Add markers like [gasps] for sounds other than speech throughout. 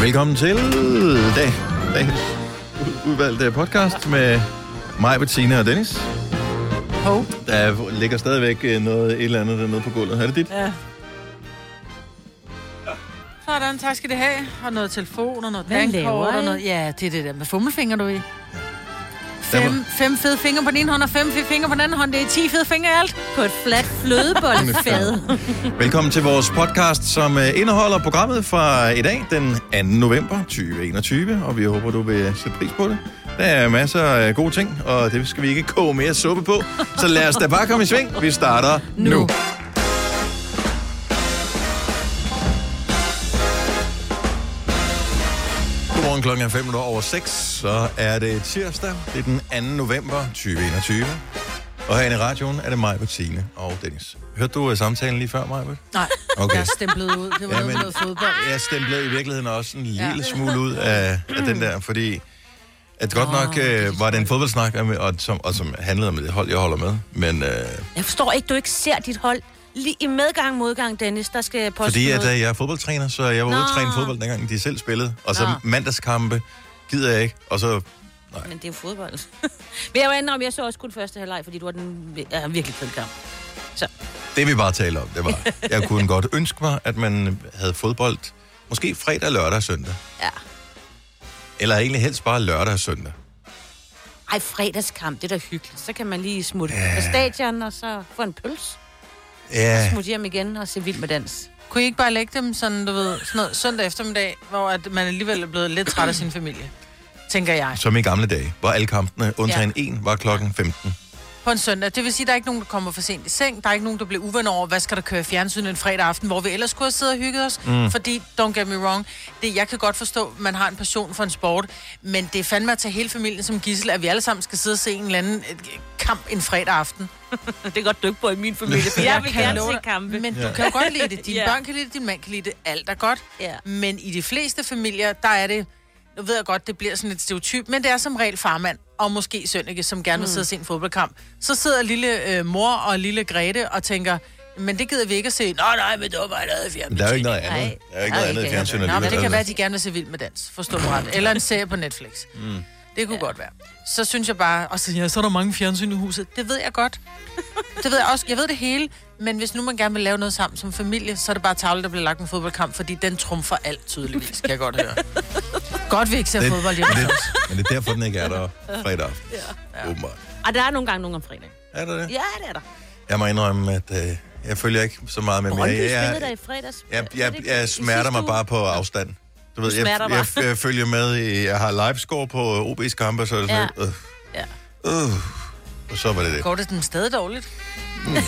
Velkommen til dag, dagens udvalgte podcast med mig, Bettina og Dennis. Hov. Der ligger stadigvæk øh, noget et eller andet dernede på gulvet. Er det dit? Ja. Sådan, tak skal det have. Og noget telefon og noget Hvad laver dankort og noget... Ja, det er det der med fummelfinger, du er i. Fem, fem fede fingre på den ene hånd og fem fede fingre på den anden hånd. Det er 10 fede fingre alt. På et fladt flødeboldfad. Velkommen til vores podcast, som øh, indeholder programmet fra i dag, den 2. november 2021, og vi håber, du vil sætte pris på det. Der er masser af gode ting, og det skal vi ikke koge mere suppe på. Så lad os da bare komme i sving. Vi starter nu. nu. Godmorgen klokken er 5 minutter over 6, så er det tirsdag. Det er den 2. november 2021. Og herinde i radioen er det mig, Bettine og Dennis. Hørte du uh, samtalen lige før, Maja? Nej, Okay. jeg stemplede ud. Det var Ja, men- noget fodbold. Jeg stemplede i virkeligheden også en lille Ja. smule ud af, af den der, fordi at godt Nå, nok øh, var det en fodboldsnak, og, og, som, og som handlede om det hold, jeg holder med. Men øh, Jeg forstår ikke, du ikke ser dit hold. Lige i medgang modgang, Dennis, der skal poste fordi at, noget. øh, jeg er fodboldtræner, så jeg var ude at Nå. træne fodbold, dengang de selv spillede. Og så Nå. mandagskampe gider jeg ikke. Og så, Men det er jo fodbold. [laughs] Men jeg var indrømme, jeg så også kun første halvleg, fordi du var den ja, virkelig fed kamp. det vi bare talte om, det var, [laughs] jeg kunne godt ønske mig, at man havde fodbold, måske fredag, lørdag og søndag. Ja. Eller egentlig helst bare lørdag og søndag. Ej, fredagskamp, det er da hyggeligt. Så kan man lige smutte ja. på stadion, og så få en pøls. Ja, Smutte hjem igen og se vild med dans. Kunne I ikke bare lægge dem sådan, du ved, sådan noget søndag eftermiddag, hvor at man alligevel er blevet lidt træt af sin familie? Tænker jeg. som i gamle dage, hvor alle kampene, undtagen en, var klokken 15. På en søndag. Det vil sige, at der er ikke nogen, der kommer for sent i seng. Der er ikke nogen, der bliver uvenner over, hvad skal der køre i fjernsyn en fredag aften, hvor vi ellers kunne have siddet og hygget os. Mm. Fordi, don't get me wrong, det, jeg kan godt forstå, at man har en passion for en sport, men det er fandme at tage hele familien som gissel, at vi alle sammen skal sidde og se en eller anden øh, kamp en fredag aften. [laughs] Det er godt dykke på i min familie, [laughs] for jeg vil gerne se kampe. Men du kan jo godt lide det. Dine [laughs] Ja. børn kan lide det, din mand kan lide det. Alt er godt. Ja. Men i de fleste familier, der er det... Nu ved jeg godt, det bliver sådan et stereotyp, men det er som regel farmand og måske Sønneke, som gerne vil sidde og se en fodboldkamp. Så sidder lille øh, mor og lille Grete og tænker, men det gider vi ikke at se. Nå nej, men det var bare noget Men der er jo ikke noget andet. Nej. Der er jo ikke noget andet i fjernsynet Nå, men det kan være, at de gerne vil se Vild med Dans, forstå mig ret. Eller en serie på Netflix. Mm. Det kunne ja. godt være. Så synes jeg bare, og så, ja, så er der mange fjernsyn i huset. Det ved jeg godt. Det ved jeg også. Jeg ved det hele. Men hvis nu man gerne vil lave noget sammen som familie, så er det bare tavle, der bliver lagt en fodboldkamp, fordi den trumfer alt tydeligvis, kan jeg godt høre. Godt, vi ikke ser Det- fodbold hjemme. Men det, men det er derfor, den ikke er der fredag aften. Ja. Åbenbart. Og der er nogle gange nogen om fredag. Er der det? Ja, det er der. Jeg må indrømme, at øh, jeg følger ikke så meget med. Brøndby Jeg, spillede der jeg, i fredags. jeg, jeg, jeg i smerter mig bare på afstand. Du ved, jeg, jeg, jeg, følger med i, jeg har livescore på OB's kampe, så er det sådan Ja. lidt, Ja. øh, øh, og så var det det. Går det den stadig dårligt? Ja,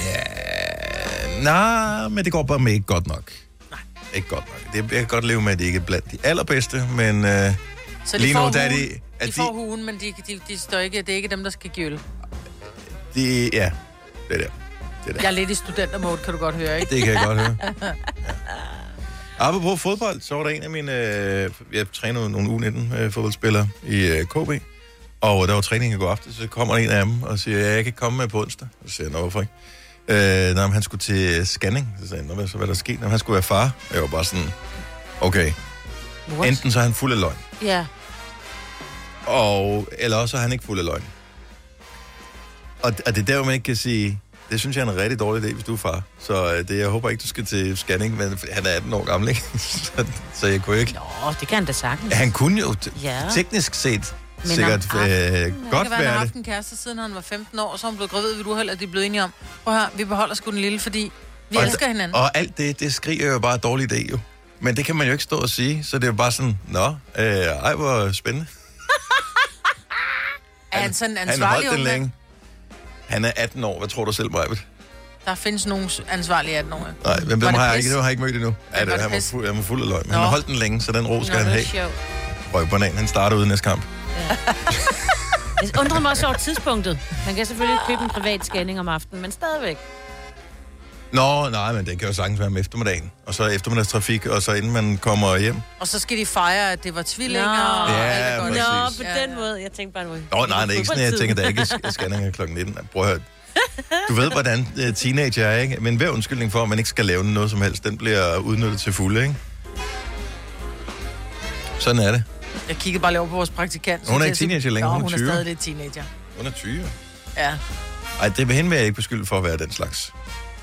nej, men det går bare med ikke godt nok. Ikke godt nok. Det, jeg kan godt leve med, at det ikke er blandt de allerbedste, men øh, Så de lige nu, der er det... At De får huen, men de, de, de står ikke, det er ikke dem, der skal give øl. de, ja, det er der. Det er der. Jeg er lidt i studentermode, kan du godt høre, ikke? Det kan jeg godt høre. [laughs] Ja. Apropos fodbold, så var der en af mine... Øh, jeg trænede nogle U19-fodboldspillere i øh, KB, og der var træning i går aftes, så kommer en af dem og siger, ja, jeg kan komme med på onsdag. Så siger jeg, nå, hvorfor ikke? Øh, når han skulle til scanning, så sagde nå, hvad, så hvad er der sket? Når han skulle være far, jeg var bare sådan, okay, What? enten så er han fuld af løgn, Ja. og, eller også er han ikke fuld af løgn. Og, og det er der, hvor man ikke kan sige, det synes jeg er en rigtig dårlig idé, hvis du er far. Så øh, det, jeg håber ikke, du skal til scanning, men han er 18 år gammel, ikke? [laughs] så, så jeg kunne ikke... Nå, det kan han da sagtens. Han kunne jo Ja. teknisk set Men sikkert øh, aftenen, godt det kan være, han har haft det. en kæreste, siden han var 15 år, så er hun blevet gravid, vil du heller, at de er blevet enige om. Prøv her, vi beholder sgu den lille, fordi vi Og- elsker hinanden. Og alt det, det skriger jo bare dårlig idé, jo. Men det kan man jo ikke stå og sige, så det er jo bare sådan, nå, øh, ej, hvor spændende. [laughs] er han sådan en Han ansvarlig holdt den længe. Han er 18 år, hvad tror du selv, Majbet? Der findes nogle ansvarlige 18 år. Nej, Var dem det har jeg ikke, dem har jeg ikke mødt endnu. Ja, det, det han, var han var fuld af løgn, men han har holdt den længe, så den ro skal Nå, han det have. Røg banan, han starter ude næste kamp. Jeg [laughs] undrer mig også over tidspunktet. Man kan selvfølgelig ikke købe en privat scanning om aftenen, men stadigvæk. Nå, nej, men det kan jo sagtens være om eftermiddagen. Og så eftermiddagstrafik, og så inden man kommer hjem. Og så skal de fejre, at det var tvillinger. Nå. og Ja, præcis. Nå, på Ja, den ja. måde. Jeg tænkte bare nu. Nå, nej, det er ikke sådan, jeg tænker, der ikke er scanninger kl. 19. Prøv at høre. Du ved, hvordan øh, teenager er, ikke? Men hver undskyldning for, at man ikke skal lave noget som helst, den bliver udnyttet til fulde, ikke? Sådan er det. Jeg kiggede bare lige over på vores praktikant. Hun er ikke teenager længere, hun er hun 20. er stadig lidt teenager. Hun er 20. Ja. Ej, det vil hende jeg ikke beskylde for at være den slags.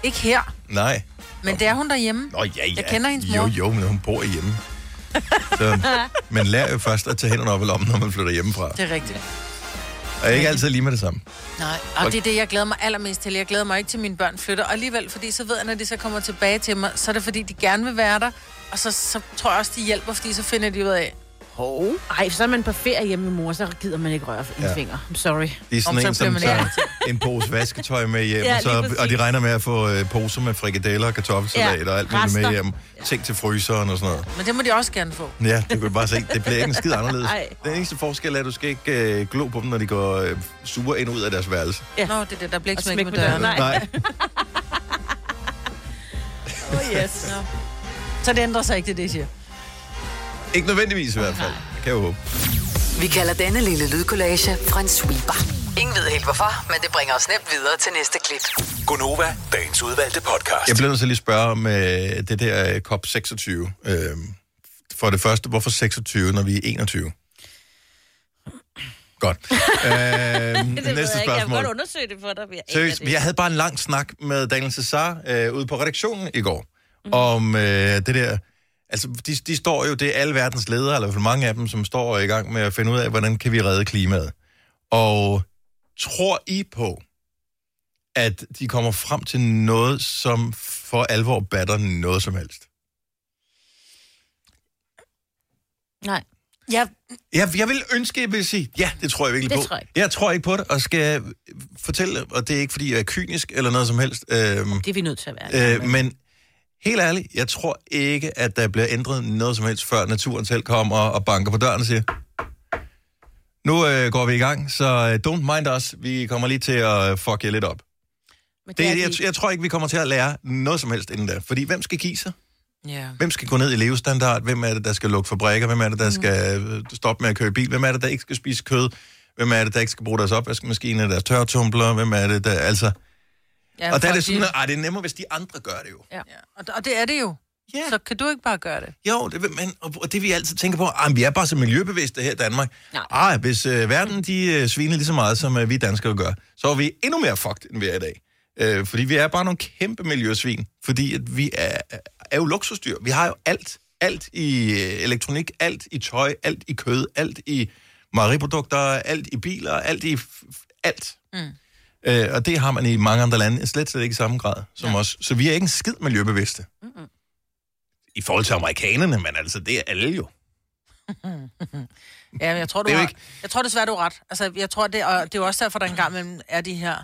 Ikke her, Nej. men det er hun derhjemme. Nå, ja, ja. Jeg kender hendes Jo, mor. jo, men hun bor hjemme. Så [laughs] man lærer jo først at tage hænderne op i lommen, når man flytter hjemmefra. Det er rigtigt. Og ikke altid lige med det samme. Nej, og det er det, jeg glæder mig allermest til. Jeg glæder mig ikke til, at mine børn flytter. Og alligevel, fordi så ved jeg, når de så kommer tilbage til mig, så er det fordi, de gerne vil være der. Og så, så tror jeg også, de hjælper, fordi så finder de ud af, hov, Ej, så er man på ferie hjemme med mor, så gider man ikke røre en Ja. finger. I'm sorry. Det er sådan Om så en, som bliver man tager en pose vasketøj med hjem, [laughs] Ja, og, så, og de regner med at få øh, poser med frikadeller og kartoffelsalat Ja, og alt muligt med hjem. Ting til fryseren og sådan noget. men det må de også gerne få. Ja, det kan du bare se. Det bliver ikke en skid anderledes. Ej. Den eneste forskel er, at du skal ikke øh, glo på dem, når de går øh, sure ind og ud af deres værelse. Ja. Nå, det er det, der bliver ikke smæk smæk med med døren, døren. nej. Nej. [laughs] Oh, yes. Nå. Så det ændrer sig ikke, det det, siger. Ikke nødvendigvis i hvert fald. Det kan jeg jo håbe. Vi kalder denne lille lydkollage en sweeper. Ingen ved helt hvorfor, men det bringer os nemt videre til næste klip. Gonova, dagens udvalgte podcast. Jeg bliver nødt til lige at spørge om øh, det der øh, COP26. Øh, for det første, hvorfor 26, når vi er 21? Godt. [laughs] Øh, Det ved næste jeg ikke. Jeg vil spørgsmål. godt undersøge det for dig. jeg Seriøst, det. jeg havde bare en lang snak med Daniel Cesar øh, ude på redaktionen i går, mm. om øh, det der... Altså, de, de står jo, det er alle verdens ledere, eller i hvert fald mange af dem, som står i gang med at finde ud af, hvordan kan vi redde klimaet. Og tror I på, at de kommer frem til noget, som for alvor batter noget som helst? Nej. Ja, Jeg, jeg vil ønske, jeg vil sige, ja, det tror jeg virkelig Det på. tror jeg ikke. jeg tror ikke på det, og skal fortælle, og det er ikke, fordi jeg er kynisk eller noget som helst, øhm, Det er vi nødt til at være. Øh, men helt ærligt, jeg tror ikke, at der bliver ændret noget som helst, før naturen selv kommer og banker på døren og siger, nu øh, går vi i gang, så øh, don't mind us, vi kommer lige til at fuck jer lidt op. Men Det, er jeg, de- jeg, jeg tror ikke, vi kommer til at lære noget som helst inden da, fordi hvem skal give sig? ja. Hvem skal gå ned i levestandard? Hvem er det, der skal lukke fabrikker? Hvem er det, der skal øh, stoppe med at køre bil? Hvem er det, der ikke skal spise kød? Hvem er det, der ikke skal bruge deres opvaskemaskine, deres tørretumbler? Hvem er det, der... Altså... ja Og der er det sådan, at det er nemmere, hvis de andre gør det jo. Ja. Og, og det er det jo. Ja. Så kan du ikke bare gøre det? Jo, det, vil- men, og, det vi altid tænker på, ah, vi er bare så miljøbevidste her i Danmark. Nej. Ah, hvis øh, verden de øh, sviner lige så meget, som øh, vi danskere gør, så er vi endnu mere fucked, end vi er i dag. Øh, fordi vi er bare nogle kæmpe miljøsvin, fordi at vi er, er jo luksusdyr. Vi har jo alt. Alt i øh, elektronik, alt i tøj, alt i kød, alt i mejeriprodukter, alt i biler, alt i f- alt. Mm. Øh, og det har man i mange andre lande slet, slet ikke i samme grad som os. Så vi er ikke en skid miljøbevidste. Mm-mm. I forhold til amerikanerne, men altså, det er alle jo. [laughs] Ja, men jeg tror, du Det er har, ikke- jeg tror desværre, du er ret. Altså, jeg tror, det, og det er jo også derfor, der engang mellem er de her,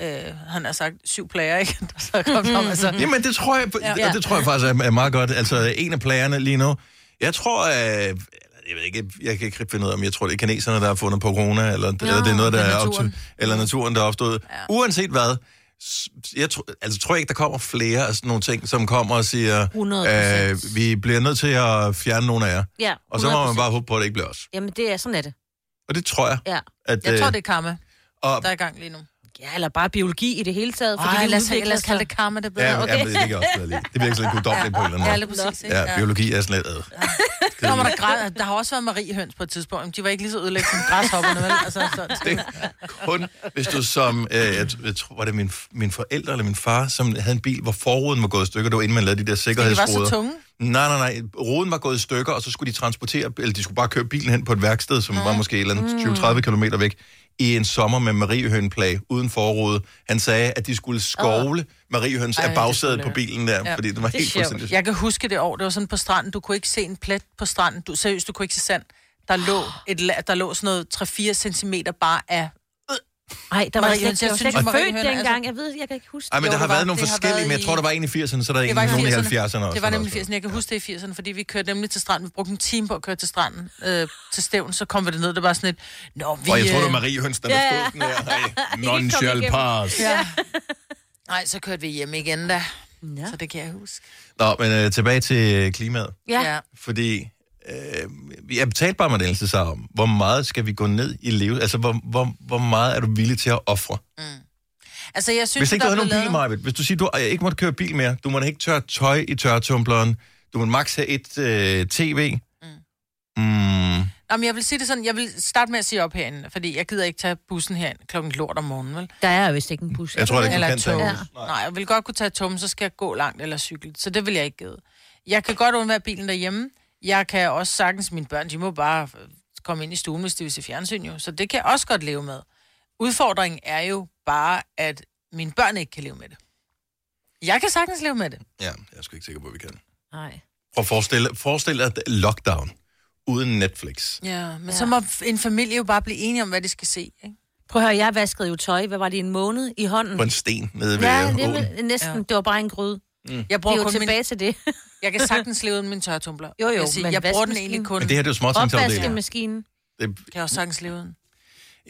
øh, han har sagt, syv plager, ikke? [laughs] Der så kom frem, altså. [laughs] Jamen, det tror jeg, ja. Ja. det tror jeg faktisk er er meget godt. Altså, en af plagerne lige nu, jeg tror, at jeg ved ikke, jeg kan ikke finde ud af, om jeg tror, det er kineserne, der har fundet på corona, eller, Nå, eller det er noget, der er naturen. opstået, eller naturen, der er opstået. Ja. Uanset hvad, jeg tror, altså, tror jeg ikke, der kommer flere af sådan nogle ting, som kommer og siger, 100%. vi bliver nødt til at fjerne nogle af jer. Ja, Og så må man 100%. bare håbe på, at det ikke bliver os. Jamen, det er sådan er det. Og det tror jeg. Ja. At, Jeg tror, øh, det er karma, og, der er i gang lige nu. Ja, eller bare biologi i det hele taget. Ej, det lad os, lad os kalde det karma, det bedre. ja, okay. ja, det kan jeg også bedre lide. Det virker sådan lidt guddommeligt på en eller anden Ja, måde. præcis. ikke? Ja, biologi er sådan lidt... Øh. Kommer der, græ... der har også været mariehøns på et tidspunkt. men De var ikke lige så ødelæggende som græshopperne, vel? Altså, sådan, [laughs] Det kun, hvis du som, øh, jeg, jeg tror, var det min, min forældre eller min far, som havde en bil, hvor forruden var gået i stykker. Det var inden man lavede de der de var sikkerhedsruder. så tunge. Nej, nej, nej. Ruden var gået i stykker, og så skulle de transportere, eller de skulle bare køre bilen hen på et værksted, som var måske et eller andet 20-30 km væk, i en sommer med mariehønplag uden forrude. Han sagde, at de skulle skovle mariehøns af det bagsædet på bilen der, Ja. fordi det var Det helt fuldstændig... Jeg kan huske det år, det var sådan på stranden, du kunne ikke se en plet på stranden. Du, seriøst, du kunne ikke se sand. Der lå, et, der lå sådan noget 3-4 cm bare af... Nej, der var Marie jeg Høns, jeg jeg synes, ikke Marie født Høns, dengang. altså- Jeg ved, jeg kan ikke huske Ej, men der har var- været nogle forskellige, men jeg tror, der var en i 80'erne, så der er en var i nogle i 80'erne. 70'erne også. Det var nemlig sådan 80'erne. Jeg kan huske det i 80'erne, fordi vi kørte nemlig til stranden. Vi brugte en time på at køre til stranden øh, til stævn. Så kom vi derned, det var sådan et... Nå, vi... Og jeg tror, det øh, var Mariehøns, der Ja, stod den her. Non shall pass. Ja. Nej, så kørte vi hjem igen da. Ja. Så det kan jeg huske. Nå, men øh, tilbage til klimaet. Ja. Fordi øh, jeg betalte bare med den sig om, hvor meget skal vi gå ned i livet? Altså, hvor, hvor, hvor meget er du villig til at ofre? Altså, jeg synes, Hvis ikke der du havde blev nogen bil, lavet- Marvitt, hvis du siger, du ikke måtte køre bil mere, du må ikke tørre tøj i tørretumbleren, du må maks have et øh, tv, mm. Mm, Nå, men jeg vil sige det sådan, jeg vil starte med at sige op herinde, fordi jeg gider ikke tage bussen herind klokken lort om morgenen, vel? Der er jo vist ikke en bus. jeg tror ikke, du Eller kan tage Ja. bus. Nej, jeg vil godt kunne tage tom, så skal jeg gå langt eller cykle. Så det vil jeg ikke give. Jeg kan godt undvære bilen derhjemme. Jeg kan også sagtens, mine børn, de må bare øh, komme ind i stuen, hvis de vil se fjernsyn jo. Så det kan jeg også godt leve med. Udfordringen er jo bare, at mine børn ikke kan leve med det. Jeg kan sagtens leve med det. Ja, jeg er sgu ikke sikker på, at vi kan. Nej. Prøv at forestille, forestille dig lockdown uden Netflix. Ja, men ja. så må en familie jo bare blive enige om, hvad de skal se. Ikke? Prøv at høre, jeg vaskede jo tøj. Hvad var det, en måned i hånden? På en sten nede ved Ja, ja, det næsten. Ja. Det var bare en gryde. Jeg Vi er bruger jo kun min, tilbage til det. [laughs] jeg kan sagtens [laughs] leve uden min tørretumbler. Jo, jo, jeg, men jeg bruger den egentlig kun. Men det her det er jo småtingsafdelingen. Opvaskemaskinen. Det, Kan jeg også sagtens leve uden.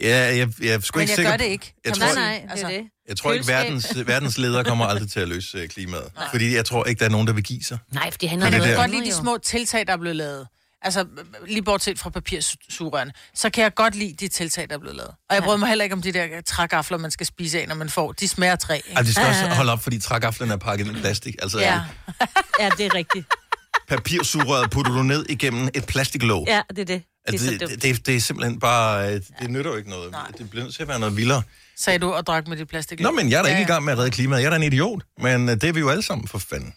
ja, jeg, jeg er sgu Men ikke jeg sikker gør det ikke. Jeg Kan tror, Nej, nej, det er det. jeg tror ikke, verdens, verdens ledere kommer aldrig til at løse øh, klimaet. Fordi jeg tror ikke, der er nogen, der vil give sig. Nej, for det handler Men om det Jeg kan godt lide de små tiltag, der er blevet lavet. Altså, lige bortset fra papirsugerørene, så kan jeg godt lide de tiltag, der er blevet lavet. Og jeg bryder mig heller ikke om de der trægafler, man skal spise af, når man får. De smager træ. Ikke? Altså, de skal også holde op, fordi trægaflen er pakket i plastik. Altså, Ja. Ja, det er rigtigt. papirsugerøret putter du ned igennem et plastiklåg. Ja, det er det. Det er Altså, det, det, det, det er simpelthen bare... øh, Det nytter jo ikke noget. Det bliver nødt til at være noget vildere. Sagde du og drak med dit plastik. Nå, men jeg er da ikke i gang med at redde klimaet. Jeg er da en idiot. Men øh, det er vi jo alle sammen, for fanden.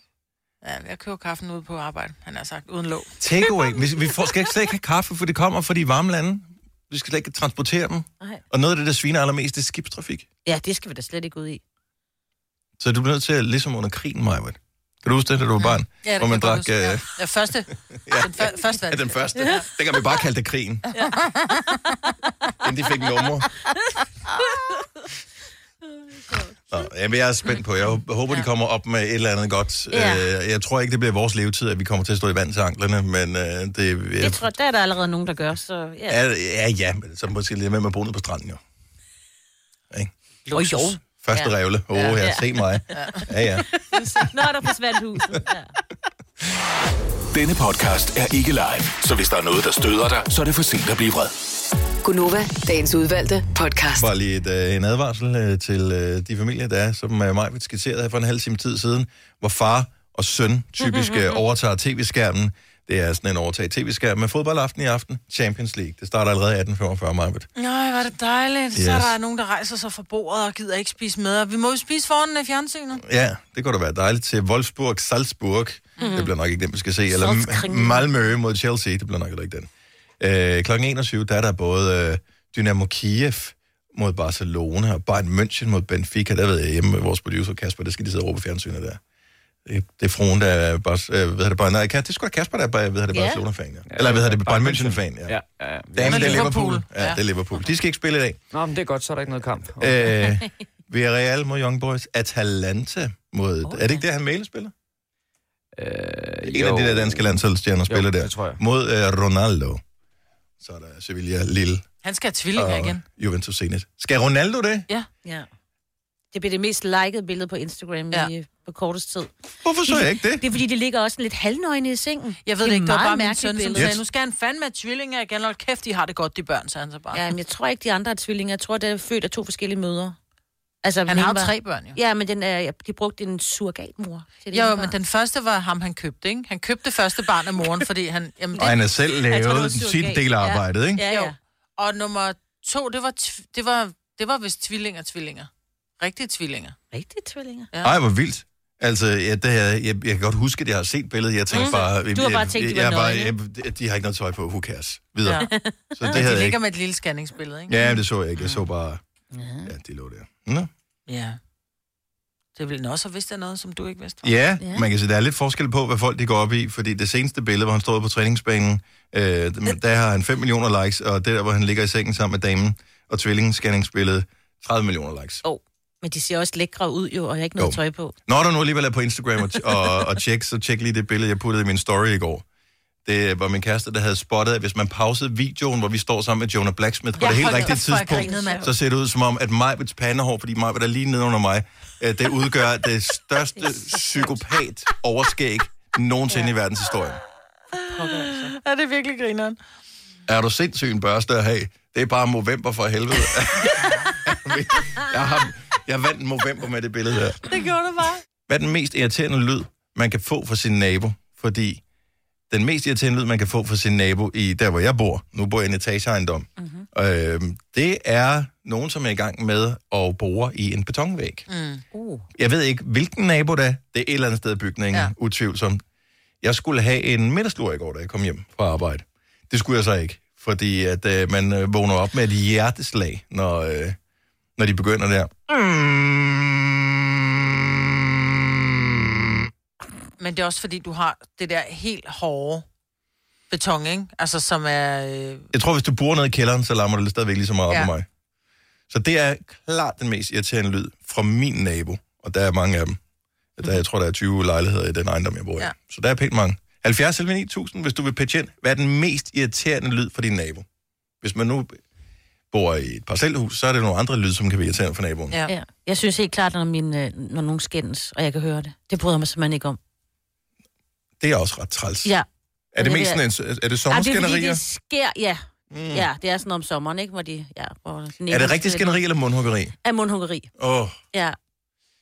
Ja, jeg køber kaffen ude på arbejde, han har sagt, uden låg. Takeaway. [laughs] Vi, vi får, skal ikke slet ikke have kaffe, for det kommer fra de varme lande. Vi skal slet ikke transportere dem. Nej. Og noget af det, der sviner allermest, det er skibstrafik. Ja, det skal vi da slet ikke ud i. Så du bliver nødt til at, ligesom under krigen, Majbert. Kan du huske det, da du var barn? Ja, det hvor man drak... Øh, Ja. ja, første. [laughs] ja. Den før, første Ja, den første. Den kan vi bare kalde det krigen. Ja. Inden de fik numre. [laughs] Nå, jamen, jeg er spændt på. Jeg håber, de kommer op med et eller andet godt. Ja. Øh, Jeg tror ikke, det bliver vores levetid, at vi kommer til at stå i vand til anklerne, men øh, det... Det Jeg, tror, der er der allerede nogen, der gør, så ja. ja, ja, ja, men så måske lige med med bonet på stranden, jo. Ikke? Og jo. Første Ja. revle. Åh, oh, Ja. ja, Ja. se mig. Ja, ja. Nå, der forsvandt huset. Ja. Denne podcast er ikke live, så hvis der er noget, der støder dig, så er det for sent at blive vred. Gunova, dagens udvalgte podcast. Bare lige et, øh, en advarsel øh, til øh, de familier, der er, som øh, mig skitseret her for en halv time tid siden, hvor far og søn typisk [laughs] øh, overtager tv-skærmen. Det er sådan en overtag tv-skærm med fodboldaften i aften. Champions League. Det starter allerede 18.45, Majbet. Nej, var det dejligt. Yes. Så er der nogen, der rejser sig fra bordet og gider ikke spise med. Og Vi må jo spise foran af fjernsynet. Ja, det kunne da være dejligt til Wolfsburg, Salzburg. Mm. Det bliver nok ikke den, vi skal se. Eller. Malmø mod Chelsea. Det bliver nok ikke den. Øh, klokken 21, der er der både øh, Dynamo Kiev mod Barcelona og Bayern München mod Benfica. Der ved jeg hjemme med vores producer Kasper, det skal de sidde og råbe på fjernsynet der. Det, det er fruen, der er bare, øh, ved det bare, nej, det er sgu da Kasper, der er bare, ved det. Barcelona-fan, ja. Eller ved det Bayern München-fan, ja. Ja, ja, ja. Damen, det er Liverpool. Liverpool. Ja, det er Liverpool. De skal ikke spille i dag. Nå, men det er godt, så er der ikke noget kamp. Øh, Villarreal mod Young Boys. Atalanta mod... Oh, er det ikke det, han Mæle spiller? Øh, En af de der danske landsholdsstjerner spiller der. det tror jeg. Mod uh, Ronaldo. Så er der Sevilla, Lille Han skal have tvillinger igen. Juventus Zenit. Skal Ronaldo det? ja. Det bliver det mest likede billede på Instagram Ja. ja. i, på kortest tid. Hvorfor så jeg ikke det? Det er fordi, det ligger også lidt halvnøgne i sengen. Jeg ved Det det er ikke, det var bare min søn, som billede. sagde, nu skal han fandme have tvillinger igen. Hold kæft, de har det godt, de børn, sagde han så bare. Ja, men jeg tror ikke, de andre er tvillinger. Jeg tror, det er født af to forskellige mødre. Altså, Han har jo var- tre børn, jo. Ja, men den er, de brugte en surrogatmor til Jo, ene men den første var ham, han købte, ikke? Han købte det første barn af moren, fordi han... Jamen, Og han har selv Jeg tror, var lavet sin surrogat. del af arbejdet, ikke? Ja, jo. ja. Og nummer to, det var, tv- det var, det var vist tvillinger, tvillinger. Rigtige tvillinger. Rigtige tvillinger. Ja. Ej, hvor vildt. Altså, ja, det her, jeg, jeg kan godt huske, at jeg har set billedet. Jeg tænkte Mm. bare... Du har bare tænkt, de var jeg, bare, nøgne. jeg, De har ikke noget tøj på. Who cares? Videre. Ja. Så det Men havde de jeg ligger ikke. med et lille scanningsbillede, ikke? Ja, det så jeg ikke. Jeg så bare... Ja, de lå der. Nå. Ja. Det ville også have vidst af noget, som du ikke vidste. Ja, Ja. man kan sige, der er lidt forskel på, hvad folk de går op i, fordi det seneste billede, hvor han stod på træningsbanen, øh, der har han 5 millioner likes, og det der, hvor han ligger i sengen sammen med damen, og tvillingsscanningsbilledet, 30 millioner likes. Men de ser også lækre ud jo, og har ikke noget Jo. tøj på. Når du nu alligevel er på Instagram og, og, og tjek, så tjek lige det billede, jeg puttede i min story i går. Det var min kæreste, der havde spottet, at hvis man pausede videoen, hvor vi står sammen med Jonah Blacksmith på Ja, det helt rigtige jeg tidspunkt, så ser det ud som om, at Majbets pandehår, fordi Majbet er lige nede under mig, øh, det udgør [laughs] det største psykopat overskæg nogensinde i verdenshistorien. Ja, det er virkelig grineren. Er du sindssyg en børste at have? Det er bare Movember for helvede. [laughs] [laughs] jeg, har, jeg vandt Movember med det billede der. Det gjorde du bare. Hvad er den mest irriterende lyd, man kan få fra sin nabo? Fordi den mest irriterende lyd, man kan få fra sin nabo i der, hvor jeg bor. Nu bor jeg i en etageejendom. Mm-hmm. Øh, det er nogen, som er i gang med at bore i en betonvæg. Mm. Uh. Jeg ved ikke, hvilken nabo det er. Det er et eller andet sted i bygningen, ja. Utvivlsomt. Jeg skulle have en middagslur i går, da jeg kom hjem fra arbejde. Det skulle jeg så ikke, fordi at øh, man øh, vågner op med et hjerteslag, når, øh, når de begynder der. Men det er også fordi, du har det der helt hårde beton, ikke? Altså, som er... Øh, Jeg tror, hvis du bor ned i kælderen, så larmer det stadigvæk lige så meget op Ja. på mig. Så det er klart den mest irriterende lyd fra min nabo, og der er mange af dem. Der, jeg tror, der er 20 lejligheder i den ejendom, jeg bor i. Ja. Så der er pænt mange. 70 eller 9000, hvis du vil pitche ind. Hvad er den mest irriterende lyd for din nabo? Hvis man nu bor i et parcelhus, så er det nogle andre lyd, som kan være irriterende for naboen. Ja. ja. Jeg synes helt klart, når, min, øh, når nogen skændes, og jeg kan høre det. Det bryder mig simpelthen ikke om. Det er også ret træls. Ja. Er det det mest er- sådan en, er det Ej, det er fordi, sommerskænderier? det sker, ja. Mm. Ja, det er sådan om sommeren, ikke? Hvor de, ja, hvor Er det rigtig skænderi eller mundhuggeri? Af mundhuggeri. Åh, oh, Ja.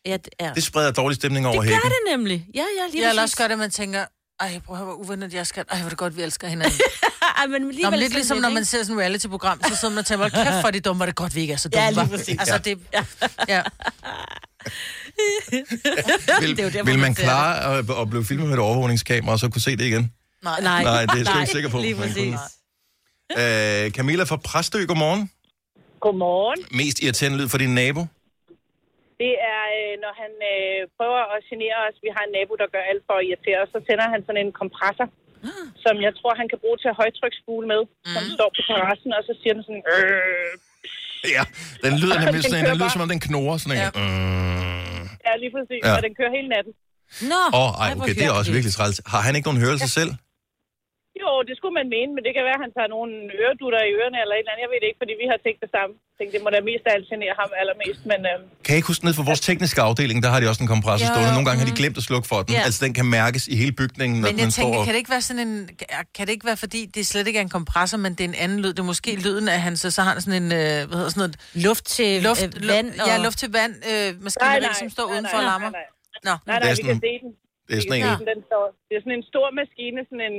Ja, det, ja. det spreder dårlig stemning over det gør hækken. det nemlig. Ja, ja, lige Jeg vil præcis. også gøre det, at man tænker, ej, prøv at høre, hvor uvennet jeg skal. Ej, hvor er det godt, vi elsker hinanden. [laughs] Ej, men Nå, alligevel men lidt ligesom, når man ser sådan et reality-program, så sidder man og tænker, "Hold kæft, for er det dumme, hvor er det godt, vi ikke er så dumme. Ja, lige hva?" præcis. Altså, det... Ja. ja. [laughs] [laughs] Vil, Det er jo der, hvor vil man klare at, at blive filmet med et overvågningskamera, og så kunne se det igen? Nej. Nej, Nej, det er jeg slet ikke sikker på. Lige præcis. Øh, Camilla fra Præstø, godmorgen. Godmorgen. Mest irriterende lyd for din nabo? Det er, øh, når han øh, prøver at genere os. Vi har en nabo, der gør alt for at irritere os. Så tænder han sådan en kompressor, Ah. [gasps] som jeg tror, han kan bruge til at højtryksspule med, mm. som står på terrassen, og så siger den sådan... Øh. Ja, den lyder [laughs] nemlig Den sådan, en- kører den lyder som om den knurrer sådan en. Ja. Mm. Ja, lige præcis. Ja. Ja. Og den kører hele natten. Nå, Åh, oh, ej, okay, det er også virkelig træls. Har han ikke nogen hørelse selv? Jo, det skulle man mene, men det kan være, at han tager nogle øredutter i ørerne eller et eller andet. Jeg ved det ikke, fordi vi har tænkt det samme. Jeg tænkte, det må da mest af alt genere ham allermest, men... Øh, Kan jeg ikke huske ned for vores tekniske afdeling, der har de også en kompressor Jo, stående. Nogle gange har de mhm. glemt at slukke for den. Ja. Altså, den kan mærkes i hele bygningen, når Men jeg den tænker, står... kan det ikke være sådan en... Kan det ikke være, fordi det slet ikke er en kompressor, men det er en anden lyd? Det er måske lyden af han, så, så har han sådan en... Øh, hvad hedder sådan noget? Luft til Luft, øh, vand og... Ja, luft til vand øh, maskineri, som står nej, udenfor og nej, larmer. Nej, nej, Nå. nej, Det nej er vi kan sådan- se den. Det er sådan en... den står, det er sådan en stor maskine, sådan en...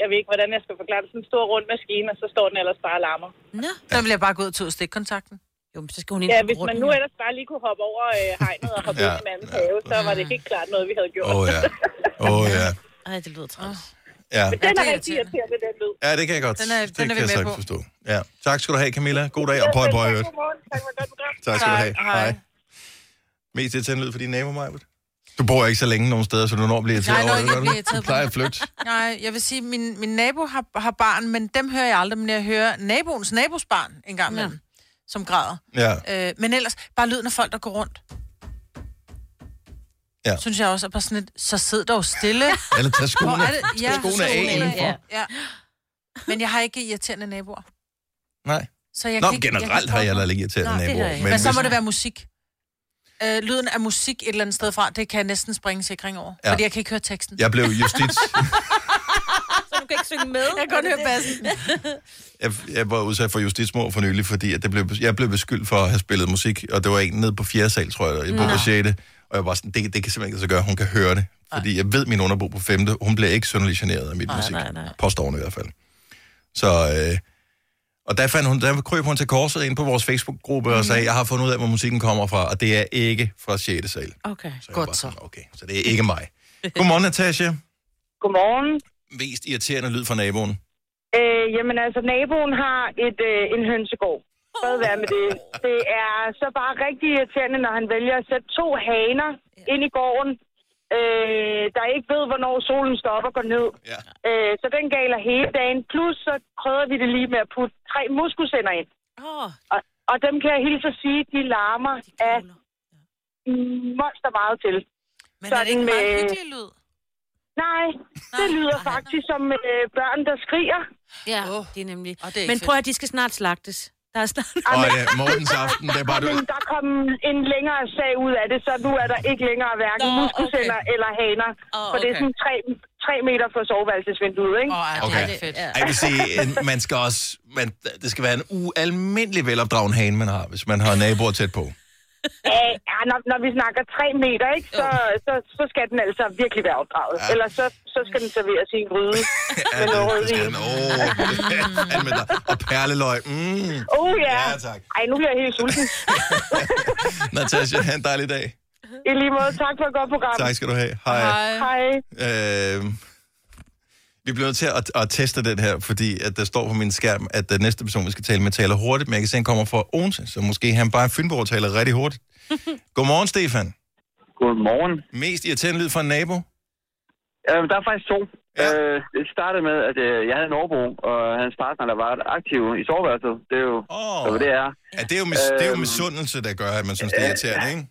Jeg ved ikke, hvordan jeg skal forklare det. Sådan en stor rund maskine, og så står den ellers bare og larmer. Nå. Så vil jeg bare gå ud og tage stikkontakten. Jo, men så skal hun ind Ja, hvis man nu ellers bare lige kunne hoppe over øh, hegnet og hoppe Ja. ja. ind i mandens have, så var det helt klart noget, vi havde gjort. Åh, oh, ja. [laughs] Åh, oh, ja. Ej, det lyder træls. Ja. Men den Ja, er det er rigtig irriterende. den lyd. ja, det kan jeg godt. Den er- det den er vi kan jeg med sagtens på. forstå. Ja. Tak skal du have, Camilla. God dag, og pøj, pøj, øvrigt. Godmorgen. Tak skal du have. Hej. Mest irriterende lyd for din nabo, Majbert? Du bor ikke så længe nogen steder, så du når at blive irriteret Nej, over det, jeg gør bliver du? Du plejer at flytte. [laughs] Nej, jeg vil sige, min, min nabo har, har barn, men dem hører jeg aldrig, men jeg hører naboens nabos barn en gang imellem, ja. som græder. Ja. Øh, men ellers, bare lyden af folk, der går rundt. Ja. Synes jeg også er bare sådan et, så sid dog stille. [laughs] Eller tag skoene, Hvor er det? Ja, tag skoene af indenfor. ja. Ja. Men jeg har ikke irriterende naboer. Nej. Så jeg Nå, kan ikke, generelt jeg har kan jeg prøve- heller ikke irriterende Nej, naboer. har jeg ikke. Men, men så hvis- må det være musik. Øh, lyden af musik et eller andet sted fra, det kan jeg næsten springe sikring over. Ja. Fordi jeg kan ikke høre teksten. Jeg blev justits... [laughs] Så du kan ikke synge med? Jeg kan godt høre bassen. [laughs] jeg, jeg var udsat for justitsmord for nylig, fordi at det blev, jeg blev beskyldt for at have spillet musik, og det var en nede på fjerde sal, tror jeg, på 6. Og jeg var sådan, det, det kan simpelthen ikke så gøre, hun kan høre det. Fordi jeg ved, min underbo på femte, hun bliver ikke synderlig generet af mit musik. nej, nej. Påstår hun i hvert fald. Så, øh, og der, fandt hun, der krøb hun til korset ind på vores Facebook-gruppe og sagde, jeg har fundet ud af, hvor musikken kommer fra, og det er ikke fra 6. sal. Okay. Så Godt var så. Okay, så det er ikke mig. Godmorgen, Natasha. Godmorgen. Mest irriterende lyd fra naboen. Øh, jamen altså, naboen har et, øh, en hønsegård. Fred være med det. [laughs] Det er så bare rigtig irriterende, når han vælger at sætte to haner ind i gården, øh, der ikke ved, hvornår solen står op og går ned. Ja. Øh, så den galer hele dagen. Plus så krydder vi det lige med at putte tre muskusænder ind. Åh, Og, og dem kan jeg hilse at sige, de larmer af kugler. monster meget til. Men er det ikke en Sådan meget med- hyggelig lyd? Nej, det Nej. lyder Nej. faktisk som øh, børn, der skriger. Ja, Åh. det er nemlig. Og det er Men prøv at de skal snart slagtes. Der er snart... Og ja, morgens aften, det er bare... Du, der kom en længere sag ud af det, så nu er der ikke længere hverken Nå, muskusænder okay. eller haner. Åh, For det er okay. sådan tre, tre meter fra soveværelsesvinduet, ikke? Åh, oh, Okay. okay. det er fedt. Ja. Jeg vil sige, en- man skal også... Man, det skal være en ualmindelig velopdragen hane, man har, hvis man har naboer tæt på. Æh, ja, når, når vi snakker 3 meter, ikke, så, så, så skal den altså virkelig være opdraget. Ja. Ellers så, så skal den serveres i en gryde Ja, med noget det skal rødvin. oh. Og perleløg. Mm. Oh ja. Ja, tak. Ej, nu bliver jeg helt sulten. [laughs] Natasha, have en dejlig dag. I lige måde, tak for et godt program. Tak skal du have. Hej. Hej. Øh, vi bliver nødt til at, at teste den her, fordi at der står på min skærm, at den næste person, vi skal tale med, taler hurtigt, men jeg kan se, at han kommer fra Odense, så måske han bare er Fynborg taler rigtig hurtigt. [laughs] Godmorgen, Stefan. Godmorgen. Mest irriterende lyd fra en nabo? Øh, der er faktisk to. Ja. Øh, det startede med, at øh, jeg havde en overbo, og hans partner, der var aktiv i soveværelset. Det er jo, Åh. så det er. Ja, det er jo, mis- det er jo Øhm. misundelse, der gør, at man synes, det er irriterende, ikke?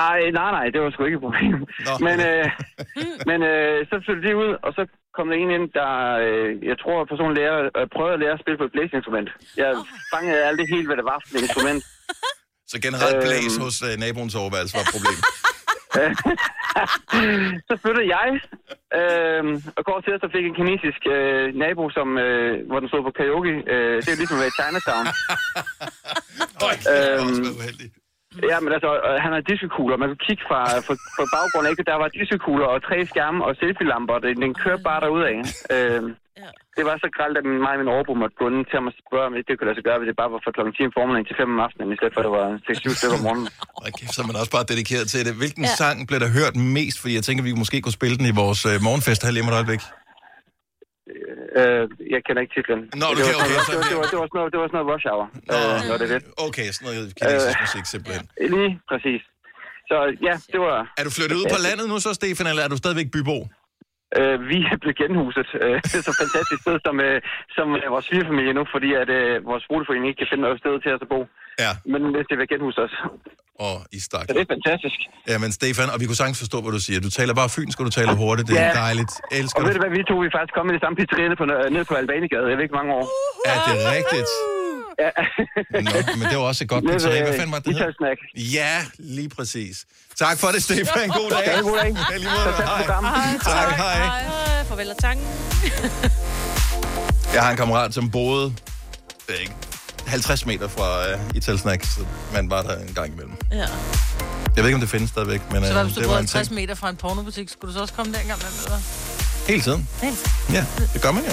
Nej, nej, nej, det var sgu ikke et problem. Nå. Men, øh, [laughs] men øh, så flyttede de ud, og så kom der en ind, der, øh, jeg tror, personen lærer, øh, prøvede at lære at spille på et blæseinstrument. Jeg fangede aldrig helt, hvad det var for et instrument. [laughs] Så generelt Øhm. blæs hos uh, naboens overværelse var et problem. [laughs] så flyttede jeg, øh, og går til, så fik en kinesisk øh, nabo, som, øh, hvor den stod på karaoke. Øh, det er ligesom at være i Chinatown. [laughs] Øj, det var Øhm. også været uheldigt. Ja, men altså, øh, han har diskokugler. Man kunne kigge fra, fra, fra baggrunden, ikke? Der var diskokugler og tre skærme og selfie-lamper. Den, den kørte bare derudad. Øh, det var så gralt, at mig og min overbo måtte gå ind til ham og spørge, om ikke det kunne lade sig gøre, hvis det bare var fra kl. 10 om formiddagen til 5 om aftenen, i stedet for at det var 6-7 stykker om morgenen. Og kæft, så er man også bare dedikeret til det. Hvilken ja. sang blev der hørt mest? Fordi jeg tænker, vi måske kunne spille den i vores uh, morgenfest her lige om et øjeblik. Øh, jeg kender ikke titlen. Nå, det, okay, var, okay, det, så var, det- det, var, det, var sådan noget, det var sådan noget rush hour, Nå, øh, når det det. Okay, sådan noget kinesisk Øh. musik simpelthen. Lige præcis. Så ja, det var... Er du flyttet ud på landet nu så, Stefan, eller er du stadigvæk bybo? Øh, vi er blevet genhuset. Øh, [laughs] så fantastisk sted som, øh, som øh, vores svigerfamilie nu, fordi at øh, vores boligforening ikke kan finde noget sted til os at bo. Ja, Men hvis det vil genhuse os. og i stak. Så det er fantastisk. Ja, men Stefan, og vi kunne sagtens forstå, hvad du siger. Du taler bare fynsk, og du taler hurtigt. Det er Ja. dejligt. Elsker Og ved det. du hvad, vi to vi faktisk kommet i det samme pizzeria på, nede på Albanigade. Jeg ved ikke mange år. Er det rigtigt? Ja. Nå, men det var også et godt [laughs] ved, Hvad fanden var det? Italsnack. Ja, lige præcis. Tak for det, Stefan. God dag. Ja, god dag. Ja, lige måde. Hej. programmet. Tak, hej. Øh, farvel og tanken. Jeg har en kammerat, som boede ikke, 50 meter fra uh, Italsnack, så man var der en gang imellem. Ja. Jeg ved ikke, om det findes stadigvæk, men Så uh, hvad, hvis du det boede var en 50 ting. meter fra en pornobutik, skulle du så også komme der engang med, eller? Hele tiden. Helt. Ja, det gør man jo.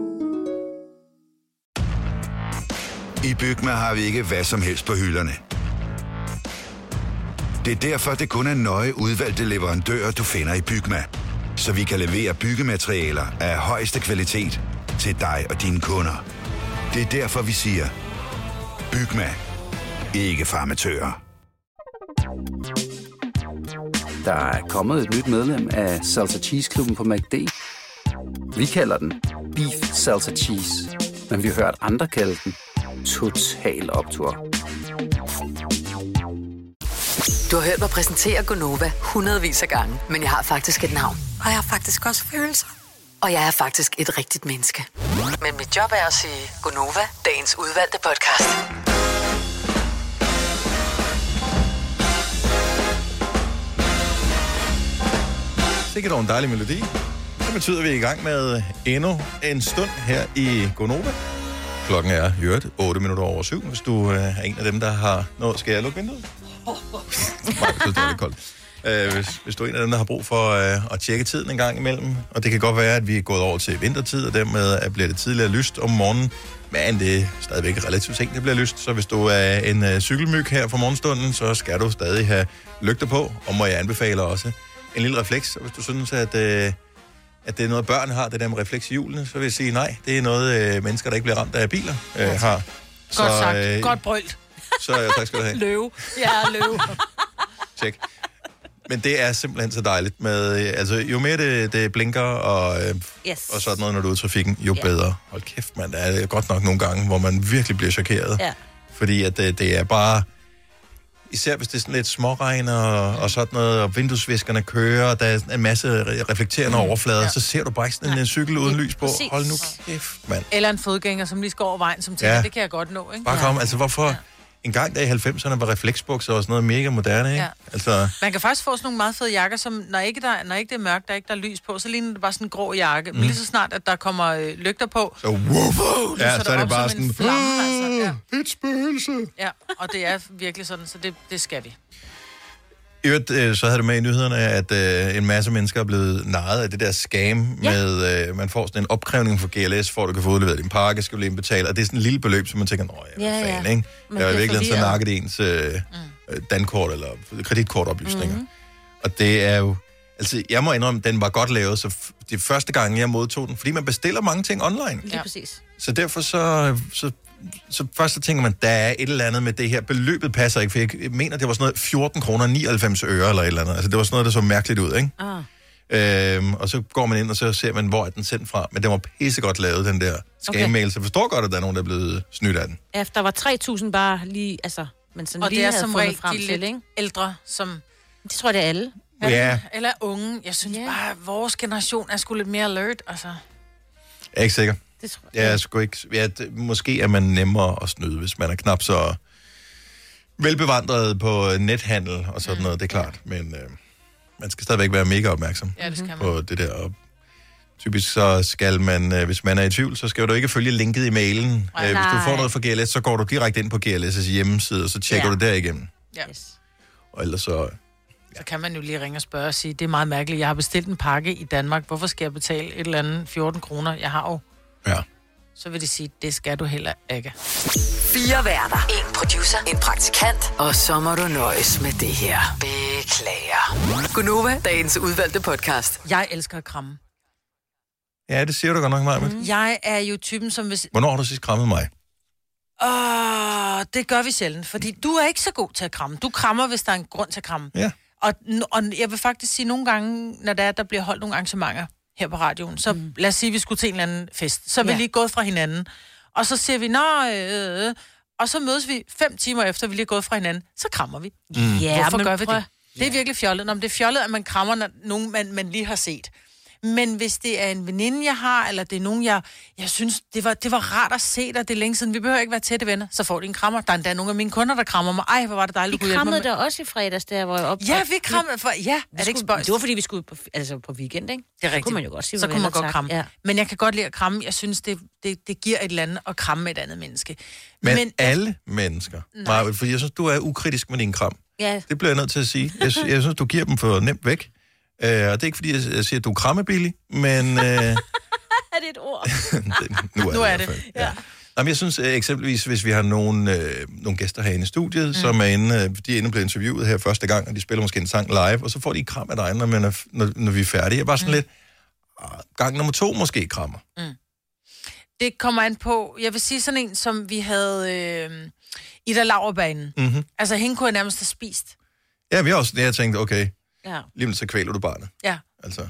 I Bygma har vi ikke hvad som helst på hylderne. Det er derfor, det kun er nøje udvalgte leverandører, du finder i Bygma. Så vi kan levere byggematerialer af højeste kvalitet til dig og dine kunder. Det er derfor, vi siger, Bygma. Ikke farmatører. Der er kommet et nyt medlem af Salsa Cheese Klubben på MACD. Vi kalder den Beef Salsa Cheese, men vi har hørt andre kalde den Total Optor. Du har hørt mig præsentere Gonova hundredvis af gange, men jeg har faktisk et navn. Og jeg har faktisk også følelser. Og jeg er faktisk et rigtigt menneske. Men mit job er at sige Gonova, dagens udvalgte podcast. Sikkert en dejlig melodi. Det betyder, at vi er i gang med endnu en stund her i Gonova. Klokken er i øvrigt 8 minutter over syv, hvis du øh, er en af dem, der har noget. Skal jeg lukke vinduet? Nej, jeg synes, det er lidt koldt. Øh, hvis, hvis du er en af dem, der har brug for øh, at tjekke tiden en gang imellem, og det kan godt være, at vi er gået over til vintertid, og dermed er- bliver det tidligere lyst om morgenen, Men det er stadigvæk relativt sent, det bliver lyst. Så hvis du er en øh, cykelmyg her for morgenstunden, så skal du stadig have lygter på. Og må jeg anbefale også en lille refleks. Og hvis du synes, at, øh, at det er noget, børn har, det der med refleks i hjulene, så vil jeg sige nej. Det er noget, øh, mennesker, der ikke bliver ramt af biler, øh, har. Godt sagt. øh, Godt brølt. Så øh, tak skal du have. [laughs] Løve. Ja, løve. [laughs] Tjek. Men det er simpelthen så dejligt med, øh, altså jo mere det, det blinker og, øh, Yes. og sådan noget, når du er ude i trafikken, jo Ja. bedre. Hold kæft, man. Der er godt nok nogle gange, hvor man virkelig bliver chokeret. Ja. Fordi at det, det er bare, især hvis det er sådan lidt småregn og, og sådan noget, og vinduesviskerne kører, og der er en masse re- reflekterende overflader, Ja. så ser du bare ikke sådan en cykel uden lys på. Præcis. Hold nu kæft, mand. Eller en fodgænger, som lige skal over vejen, som tænker, Ja. ja. det kan jeg godt nå, ikke? Bare kom, altså hvorfor... En gang der i 90'erne var refleksbukser og sådan noget mega moderne, ikke? Ja. Altså, Man kan faktisk få sådan nogle meget fede jakker, som når ikke, der, når ikke det er mørkt, der ikke der er lys på, så ligner det bare sådan en grå jakke. Mm. Men lige så snart, at der kommer øh, lygter på, så wow, ja, lyser så er det bare som en sådan... flamme, altså. Ja. Et spøgelse. ja, og det er virkelig sådan, så det, det skal vi. I øvrigt, øh, så havde det med i nyhederne, at øh, en masse mennesker er blevet narret af det der scam Ja. med, øh, man får sådan en opkrævning for GLS, for at du kan få udleveret din pakke, skal du lige indbetale, og det er sådan en lille beløb, som man tænker, nå ja, Ja, hvad ja. fanden, ikke? Man Der er jo bliver virkelig så nakket ens øh, øh, dankort eller kreditkortoplysninger. Mhm. Og det er jo, altså jeg må indrømme, den var godt lavet, så f- de første gange, jeg modtog den, fordi man bestiller mange ting online. Lige ja. præcis. Så derfor så, så, så først så tænker man, der er et eller andet med det her. Beløbet passer ikke, for jeg mener, det var sådan noget 14 kroner 99 øre eller et eller andet. Altså det var sådan noget, der så mærkeligt ud, ikke? Ah. Øhm, og så går man ind, og så ser man, hvor er den sendt fra. Men den var pissegodt lavet, den der scam-mail, så jeg forstår godt, at der er nogen, der er blevet snydt af den. Ja, der var 3.000 bare lige, altså, men sådan Og lige det er som regel frem de til, lidt ikke? ældre, som... Det tror jeg, det er alle. Ja, Eller unge. Jeg synes yeah. bare, at vores generation er sgu lidt mere alert, altså. jeg er ikke sikker. Det tror Jeg er sgu ikke... Ja, det, måske er man nemmere at snyde, hvis man er knap så velbevandret på nethandel og sådan noget, det er klart. Men øh, man skal stadigvæk være mega opmærksom Ja, det skal man. på det der. Og typisk så skal man, øh, hvis man er i tvivl, så skal du ikke følge linket i mailen. Nej. Øh, hvis du får noget fra GLS, så går du direkte ind på GLS' hjemmeside, og så tjekker Ja. du derigennem. Ja. Yes. Og ellers så... Så kan man jo lige ringe og spørge og sige, det er meget mærkeligt, jeg har bestilt en pakke i Danmark, hvorfor skal jeg betale et eller andet 14 kroner? Jeg har jo... Ja. Så vil de sige, det skal du heller ikke. Fire værter. En producer. En praktikant. Og så må du nøjes med det her. Beklager. Gunova, dagens udvalgte podcast. Jeg elsker at kramme. Ja, det siger du godt nok, Maja. Mm. Jeg er jo typen, som hvis... Hvornår har du sidst krammet mig? Åh, det gør vi sjældent, fordi du er ikke så god til at kramme. Du krammer, hvis der er en grund til at kramme. Ja. Og, og jeg vil faktisk sige, nogle gange, når der, er, der bliver holdt nogle arrangementer her på radioen, så mm. lad os sige, at vi skulle til en eller anden fest. Så er vi Ja. lige gået fra hinanden. Og så siger vi, nå, øh, øh, og så mødes vi fem timer efter, vi lige er gået fra hinanden. Så krammer vi. Mm. Ja, Hvorfor men gør vi prøv- det? Det er virkelig fjollet. Nå, men det er fjollet, at man krammer når nogen, man, man lige har set. Men hvis det er en veninde, jeg har, eller det er nogen, jeg, jeg synes, det var, det var rart at se dig, det er længe siden, vi behøver ikke være tætte venner, så får de en krammer. Der er endda nogle af mine kunder, der krammer mig. Ej, hvor var det dejligt, Vi du krammede der også i fredags, der hvor jeg op. Ja, vi krammede, for, ja, er det ikke spøjst? Det var fordi, vi skulle på, altså på weekend, ikke? Det er Så rigtigt. kunne man jo godt sige, så kunne man godt tak. kramme. Ja. Men jeg kan godt lide at kramme. Jeg synes, det, det, det giver et eller andet at kramme et andet menneske. Men, Men- alle mennesker. Maja, fordi jeg synes, du er ukritisk med din kram. Ja. Det bliver jeg nødt til at sige. Jeg, jeg synes, du giver dem for nemt væk. Uh, og det er ikke, fordi jeg, siger, at du er krammebillig, men uh, [laughs] Er det et ord? [laughs] nu er [laughs] Nu det er det. Ja. Nå, men jeg synes uh, eksempelvis, hvis vi har nogle, uh, nogle gæster herinde i studiet, mm. som er inde, uh, de er inde og blevet interviewet her første gang, og de spiller måske en sang live, og så får de et kram af dig, når, man er, når, når vi er færdige. Jeg er bare sådan mm. lidt, uh, gang nummer to måske krammer. Det kommer an på, jeg vil sige sådan en, som vi havde øh, Ida Lauerbanen. Mm-hmm. Altså, hende kunne jeg nærmest have spist. Ja, vi har også, jeg tænkte, okay, Ja. lige om så kvæler du barnet. Ja. Altså,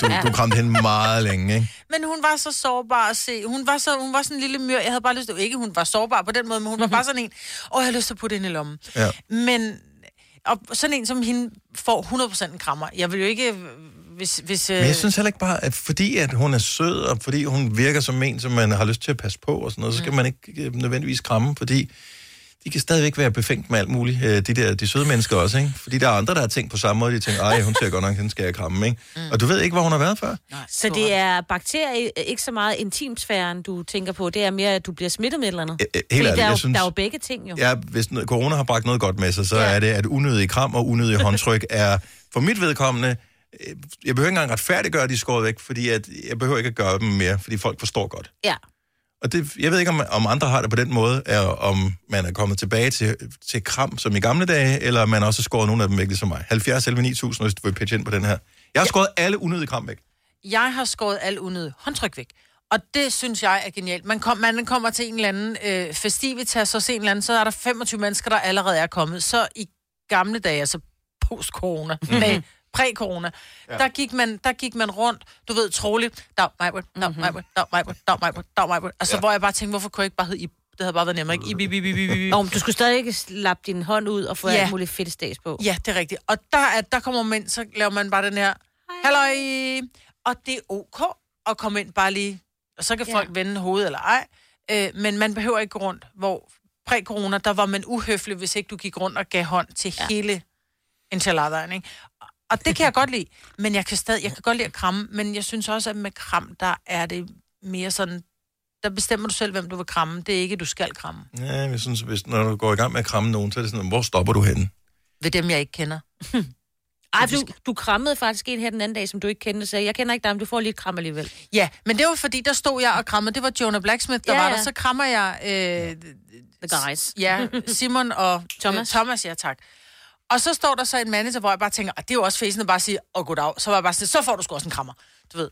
du, du kramte hende meget længe, ikke? Men hun var så sårbar at se. Hun var, så, hun var sådan en lille myr. Jeg havde bare lyst til... Ikke, hun var sårbar på den måde, men hun var bare sådan en... Åh, jeg har lyst til at putte ind i lommen. Ja. Men og sådan en som hende får 100% en krammer. Jeg vil jo ikke... Hvis, hvis, øh, Men jeg synes heller ikke bare, at fordi at hun er sød, og fordi hun virker som en, som man har lyst til at passe på og sådan noget, så skal man ikke øh, nødvendigvis kramme, fordi de kan stadigvæk være befængt med alt muligt, øh, de der de søde mennesker også, ikke? Fordi der er andre, der har tænkt på samme måde, de tænker, ej, hun ser godt nok, den skal jeg kramme, ikke? Mm. Og du ved ikke, hvor hun har været før? Så det er bakterier, ikke så meget intimsfæren, du tænker på. Det er mere, at du bliver smittet med et eller andet. Øh, øh, helt ærligt, der, er jo, synes- der er jo begge ting, jo. Ja, hvis noget- corona har bragt noget godt med sig, så Ja. er det, at unødige kram og unødige håndtryk [laughs] er for mit vedkommende, øh, jeg behøver ikke engang retfærdiggøre, at de er skåret væk, fordi at jeg behøver ikke at gøre dem mere, fordi folk forstår godt. Ja. Og det, jeg ved ikke, om, om andre har det på den måde, er, om man er kommet tilbage til, til kram som i gamle dage, eller om man også har skåret nogle af dem væk, ligesom mig. 70 11 9000, hvis du vil pitche ind på den her. Jeg har skåret alle unødige kram væk. Jeg har skåret al unødig håndtryk væk. Og det synes jeg er genialt. Man, kom, man kommer til en eller anden øh, festivitas, og se en eller anden, så er der 25 mennesker, der allerede er kommet. Så i gamle dage, altså post-corona, Mhm. nej, præ-corona, Ja. der, gik man, der gik man rundt, du ved, troligt, dag mig, dag mig, dag mig, dag mig, dag mig. Altså, Ja. hvor jeg bare tænkte, hvorfor kunne jeg ikke bare hedde Ib? Det havde bare været nemmere, ikke? Ib, Ib, Ib, Ib. Nå, men du skulle stadig ikke lappe din hånd ud og få Ja. alt muligt fedt stas på. Ja, det er rigtigt. Og der, er, der kommer man ind, så laver man bare den her, halløj, og det er ok at komme ind bare lige, og så kan Ja. folk vende hovedet eller ej, øh, men man behøver ikke gå rundt, hvor præ-corona, der var man uhøflig, hvis ikke du gik rundt og gav hånd til ja. hele enchiladaen, ikke? Og det kan jeg godt lide, men jeg kan stadig, jeg kan godt lide at kramme, men jeg synes også, at med kram, der er det mere sådan, der bestemmer du selv, hvem du vil kramme. Det er ikke, du skal kramme. Ja, jeg synes, hvis, når du går i gang med at kramme nogen, så er det sådan, hvor stopper du henne? Ved dem, jeg ikke kender. [laughs] Ej, du, du krammede faktisk en her den anden dag, som du ikke kendte, så jeg kender ikke dig, men du får lige et kram alligevel. Ja, men det var fordi, der stod jeg og krammede. Det var Jonah Blacksmith, der Ja, var ja. der. Så krammer jeg... Øh, The guys. Ja, Simon og Thomas. Øh, Thomas, ja tak. Og så står der så en manager, hvor jeg bare tænker, "Ah, det er jo også fæsen at bare sige, åh oh, goddag. Så var jeg bare sådan, så får du sgu også en krammer. Du ved.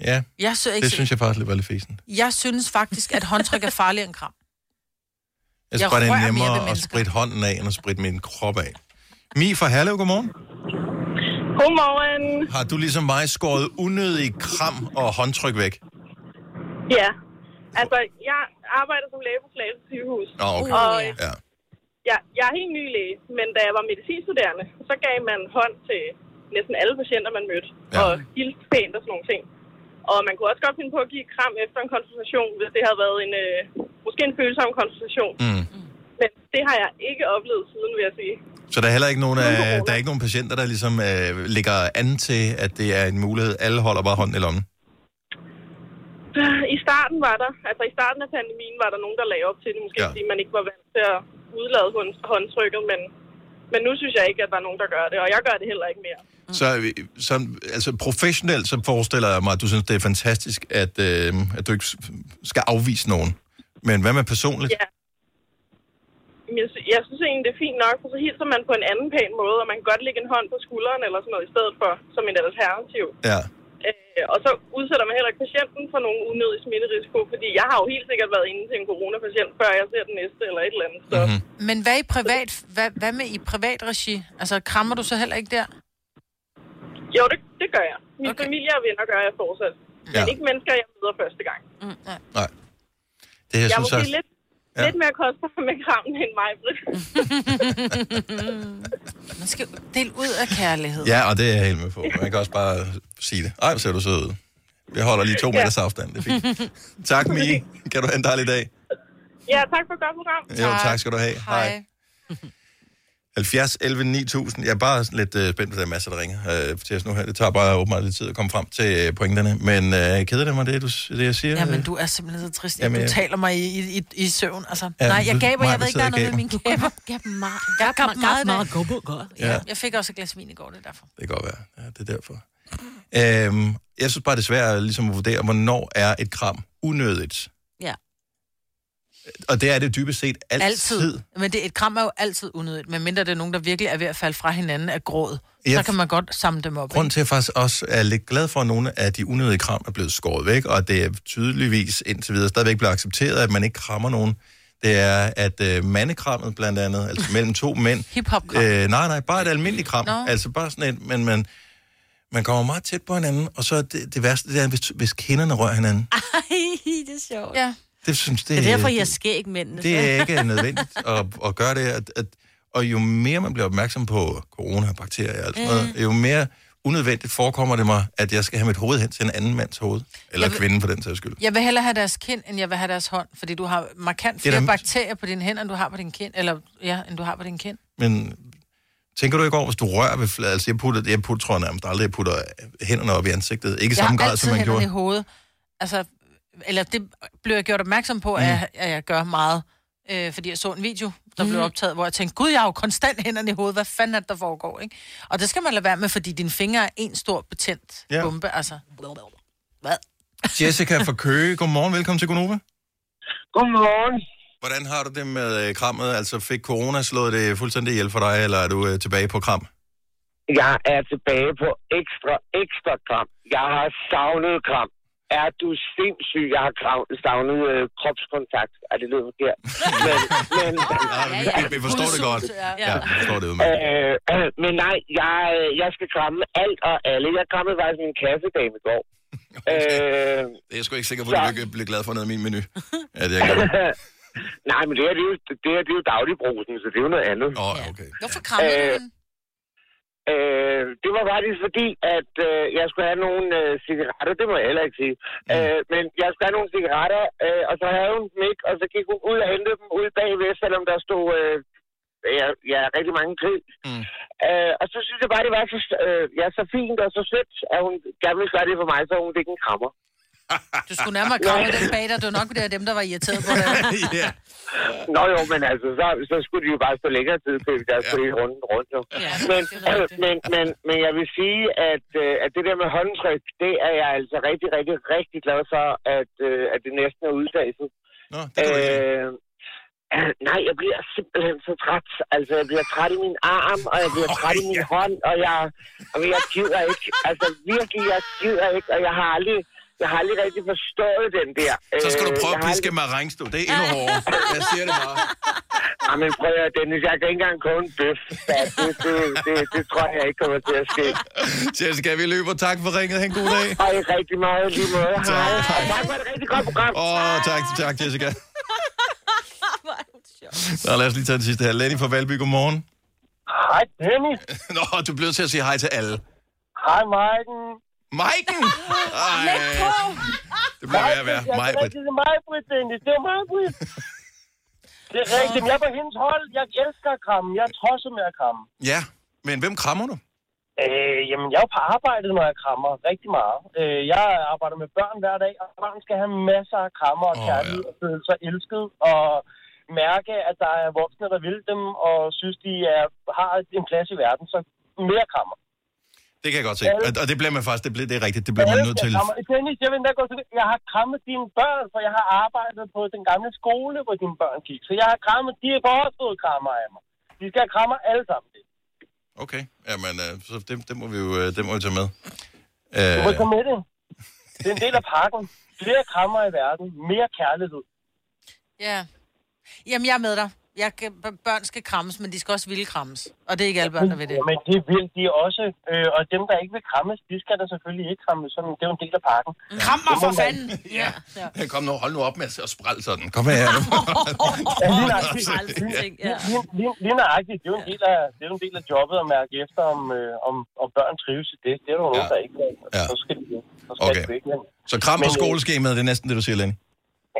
Ja, Jeg, så ikke, det synes jeg faktisk lidt var lidt fesen. jeg synes faktisk, at håndtryk er farligere end kram. Jeg Jeg synes bare, det er nemmere at spritte hånden af, end at spritte min krop af. Mi fra Herlev, godmorgen. Godmorgen. Har du ligesom mig skåret unødig kram og håndtryk væk? Ja. Altså, jeg arbejder som læge på Slagelse sygehus. Nå, okay. Og Ja. Jeg, jeg er helt ny læge, men da jeg var medicinstuderende, så gav man hånd til næsten alle patienter, man mødte. Ja. Og hilste pænt og sådan nogle ting. Og man kunne også godt finde på at give kram efter en konsultation, hvis det havde været en, øh, måske en følsom konsultation. Mm. Men det har jeg ikke oplevet siden, vil jeg sige. Så der er heller ikke nogen, af, der er ikke nogen patienter, der ligesom øh, ligger an til, at det er en mulighed. Alle holder bare hånden i lommen. I starten var der, altså i starten af pandemien var der nogen, der lagde op til det, måske ja. fordi man ikke var vant til at udlade hånd- håndtrykket, men, men nu synes jeg ikke, at der er nogen, der gør det, og jeg gør det heller ikke mere. Så, øh, så altså professionelt, så forestiller jeg mig, at du synes, det er fantastisk, at, øh, at du ikke skal afvise nogen. Men hvad med personligt? Ja. Jeg, jeg synes egentlig, det er fint nok, for så hilser man på en anden pæn måde, og man kan godt lægge en hånd på skulderen eller sådan noget i stedet for, som en alternativ. Ja. Øh, og så udsætter man heller ikke patienten for nogen unødig smitterisiko, fordi jeg har jo helt sikkert været inde til en coronapatient, før jeg ser den næste eller et eller andet. Så. Mhm. Mm-hmm. Men hvad, i privat, hvad, hvad med i privat regi? Altså, krammer du så heller ikke der? Jo, det, det gør jeg. Min okay. familie og venner gør jeg fortsat. Men Ja. ikke mennesker, jeg møder første gang. Mm, nej. Nej. Det jeg er synes måske jeg... lidt, Ja. lidt mere kostbar [laughs] med krammen end mig, Britt. [laughs] Man skal dele ud af kærlighed. Ja, og det er jeg helt med på. Man kan også bare sige det. Ej, hvor ser du sød ud. Jeg holder lige to Ja. meters afstand, det er fint. Tak, Mie. [laughs] Kan du have en dejlig dag? ja, tak for et godt program. Jo, tak skal du have. Hej. 70 11 9000. Jeg er bare lidt øh, spændt på, der er masser, der ringer øh, til os nu her. Det tager bare åbenbart lidt tid at komme frem til øh, pointerne. Men øh, keder det mig, det, du, det jeg siger? Jamen, du er simpelthen så trist. Jamen, Jamen, jeg- du taler mig i, i, i, i søvn. Altså, Ja, nej, jeg du- gaber, jeg ved du ikke, der er noget med min kæber. Gab meget. Jeg gab meget, meget, meget, meget Ja. Jeg fik også et glas vin i går, det er derfor. Det kan godt være. Ja, det er derfor. Øhm, jeg synes bare, det er svært ligesom at vurdere, hvornår er et kram unødigt. Ja. Og det er det dybest set altid. Altid. Men det, et kram er jo altid unødigt, medmindre det er nogen, der virkelig er ved at falde fra hinanden af gråd. Ja, Så kan man godt samle dem op. Grunden til, at jeg faktisk også er lidt glad for, at nogle af de unødige kram er blevet skåret væk, og det er tydeligvis indtil videre stadigvæk bliver accepteret, at man ikke krammer nogen, det er, at øh, mandekrammet blandt andet, altså mellem to mænd... [laughs] Hip-hop-kram. Øh, nej, nej, bare et almindeligt kram. Nå. Altså bare sådan et, men man, man kommer meget tæt på hinanden, og så er det, det værste, det er, hvis, hvis kinderne rører hinanden. [laughs] Ej, det er sjovt. Ja. Det synes det, Det er derfor, jeg skæg mændene. det er ikke nødvendigt at, at gøre det. At, at, og jo mere man bliver opmærksom på corona, bakterier og alt sådan noget, jo mere unødvendigt forekommer det mig, at jeg skal have mit hoved hen til en anden mands hoved. Eller Jeg vil- kvinden for den sags skyld. Jeg vil hellere have deres kind, end jeg vil have deres hånd, fordi du har markant er flere da- bakterier på dine hænder, end du har på din kind, eller ja, end du har på din kind. Men tænker du ikke over, hvis du rører ved fladen? Altså jeg putter, jeg putter, tror jeg nærmest aldrig, jeg putter hænderne op i ansigtet. Ikke i jeg samme har grad, altid som man gjorde. i hovedet. Altså, eller det blev jeg gjort opmærksom på, Mm. at, jeg, at jeg gør meget. Øh, fordi jeg så en video, der blev Mhm. optaget, hvor jeg tænkte, gud, jeg har jo konstant hænderne i hovedet. Hvad fanden er det, der foregår, ikke? Og det skal man lade være med, fordi dine fingre er en stor betændt Ja. ja. bombe, altså. Hvad? Jessica fra Køge, godmorgen, velkommen til Gonova. Godmorgen. Hvordan har du det med øh, krammet? Altså fik corona slået det fuldstændig ihjel for dig, eller er du øh, tilbage på kram? Jeg er tilbage på ekstra, ekstra kram. Jeg har savnet kram. Er du sindssyg? Jeg har krav, savnet øh, kropskontakt. Er det lidt forkert? [laughs] Men, men, Ja, vi, vi forstår det godt. Ja, vi forstår det øh, øh, [clears throat] men nej, jeg, jeg skal kramme alt og alle. Jeg krammede faktisk min kassedame i går. [laughs] Øh, Det er jeg sgu ikke sikker på, at du vil blive glad for noget af min menu. Ja, det er jeg [laughs] Nej, men det her, det er jo, det her, det er jo dagligbrusen, så det er jo noget andet. Åh, oh, okay. Hvorfor krammede du Øh, hende? Øh, det var faktisk fordi, at øh, jeg skulle have nogle øh, cigaretter, det må jeg heller ikke sige. Mm. Øh, men jeg skulle have nogle cigaretter, øh, og så havde hun dem ikke, og så gik hun ud og hentede dem ud bagved, selvom der stod øh, ja, ja, rigtig mange kø. Mm. Øh, og så synes jeg bare, det var så, øh, ja, så fint og så sødt, at hun gerne ville gøre det for mig, så hun fik en krammer. Du skulle nærmere [laughs] kramme dem bag dig. Det var nok det dem, der var irriteret på dig. [laughs] ja. Nå jo, men altså, så, så skulle de jo bare stå længere tid på der skulle ja. runden rundt. Jo. Ja, men, øh, men, men, men jeg vil sige, at, øh, at det der med håndtryk, det er jeg altså rigtig, rigtig, rigtig glad for, at, øh, at det næsten er udfaset. Nå, det kan du ikke. øh, øh, [clears throat] nej, jeg bliver simpelthen så træt. Altså, jeg bliver træt i min arm, og jeg bliver træt i min hånd, og jeg, og jeg gider ikke. Altså, virkelig, jeg gider ikke, og jeg har aldrig, jeg har aldrig rigtig forstået den der. Så skal du Øh, prøve jeg at piske med regnstå. Det er endnu hårdere. Jeg siger det bare. [laughs] Ja, men prøv at Dennis, jeg kan ikke engang koge en bøf. Ja, det, det, det, det, tror jeg ikke kommer til at ske. [laughs] Jessica, vi løber. Tak for ringet. Ha' en god dag. Hej rigtig meget lige måde. Tak. Hej. Og tak for et rigtig godt program. Åh, oh, tak, tak, Jessica. [laughs] Nå, lad os lige tage det sidste her. Lenny fra Valby, godmorgen. Hej, Dennis. Nå, du er blevet til at sige hej til alle. Hej, Maiken. Maiken? Ej, det at være. Kan rigtig det er mig, Britt, Dennis. Det er mig, Britt. Det er rigtigt. Jeg er på hendes hold. Jeg elsker at kramme. Jeg er tosset med at kramme. Ja, men hvem krammer du? Øh, jamen, jeg er jo på arbejde, når jeg krammer rigtig meget. Øh, jeg arbejder med børn hver dag, og børn skal have masser af krammer og kærlighed og føle sig elsket og mærke, at der er voksne, der vil dem og synes, de er, har en plads i verden. Så mere krammer. Det kan jeg godt se. Og, og det bliver man faktisk, det, bliver, det er rigtigt, det bliver man nødt til. Dennis, jeg vil endda gå til det. Jeg har krammet dine børn, for jeg har arbejdet på den gamle skole, hvor dine børn gik. Så jeg har krammet, de har også fået krammer af mig. De skal have krammer alle sammen. Okay, jamen, øh, så det, det, må vi jo øh, det må vi tage med. Du må Øh, tage med det. Det er en del af pakken. Flere krammer i verden. Mere kærlighed. Ja. Jamen, jeg er med dig. Jeg børn skal krammes, men de skal også ville krammes. Og det er ikke alle børn, der vil det. Men det vil de også. Øh, og dem, der ikke vil krammes, de skal da selvfølgelig ikke krammes. Sådan, det er jo en del af pakken. Kram mig for fanden! Ja. ja. Kom nu, hold nu op med at sprælle sådan. Kom her. [laughs] Ja, lige nøjagtigt. Lige- lige- lige- Lige nøjagtigt. Det er jo en del af, det er en del af jobbet at mærke efter, om, øh, om, om børn trives i det. Det er der jo nogen, der ikke gør. Ja. Så skal de. Så skal Okay. de ikke. Så kram på øh, skoleskemaet, det er næsten det, du siger, Lenny.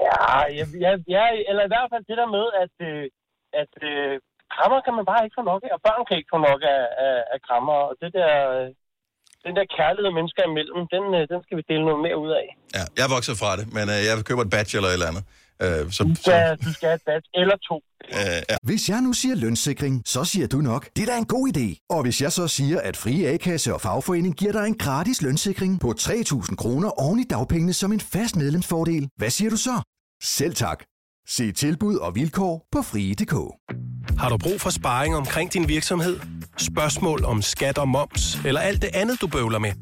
ja, ja, ja, ja, eller i hvert fald det der med, at, øh, at øh, krammer kan man bare ikke få nok af, og børn kan ikke få nok af, af, af krammer. Og det der, øh, den der kærlighed mennesker imellem, den, øh, den skal vi dele noget mere ud af. Ja, jeg er vokset fra det, men øh, jeg køber et badge eller et eller andet. Øh, så, Du skal, du skal have et badge eller to. øh, ja. Hvis jeg nu siger lønssikring, så siger du nok, det er da en god idé. Og hvis jeg så siger, at Frie A-kasse og fagforening giver dig en gratis lønssikring på 3.000 kroner oven i dagpengene som en fast medlemsfordel, hvad siger du så? Selv tak. Se tilbud og vilkår på frie.dk. Har du brug for sparring omkring din virksomhed? Spørgsmål om skat og moms, eller alt det andet, du bøvler med?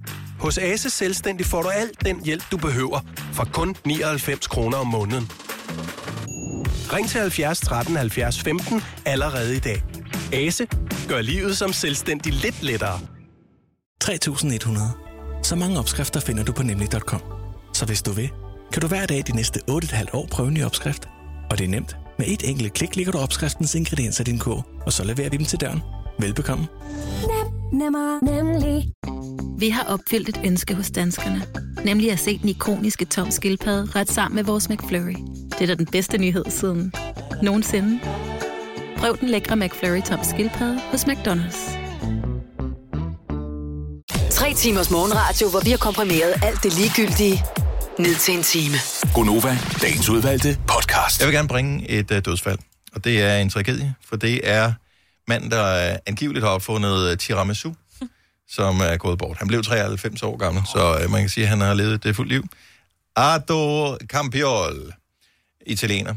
Hos Ase Selvstændig får du alt den hjælp, du behøver, for kun 99 kroner om måneden. Ring til 70 13 70 15 allerede i dag. Ase gør livet som selvstændig lidt lettere. 3100. Så mange opskrifter finder du på nemlig.com. Så hvis du vil, kan du hver dag de næste 8,5 år prøve en ny opskrift. Og det er nemt. Med et enkelt klik ligger du opskriftens ingredienser i din kog, og så leverer vi dem til døren. Velbekomme. Nemmer, nemlig. Vi har opfyldt et ønske hos danskerne. Nemlig at se den ikoniske tom skildpadde ret sammen med vores McFlurry. Det er da den bedste nyhed siden nogensinde. Prøv den lækre McFlurry tom skildpadde hos McDonald's. Tre timers morgenradio, hvor vi har komprimeret alt det ligegyldige ned til en time. Gonova, dagens udvalgte podcast. Jeg vil gerne bringe et uh, dødsfald, og det er en tragedie, for det er manden, der uh, angiveligt har opfundet uh, tiramisu, [laughs] som er gået bort. Han blev 93 år gammel, så uh, man kan sige, at han har levet et uh, fuldt liv. Ardo Campiol, italiener.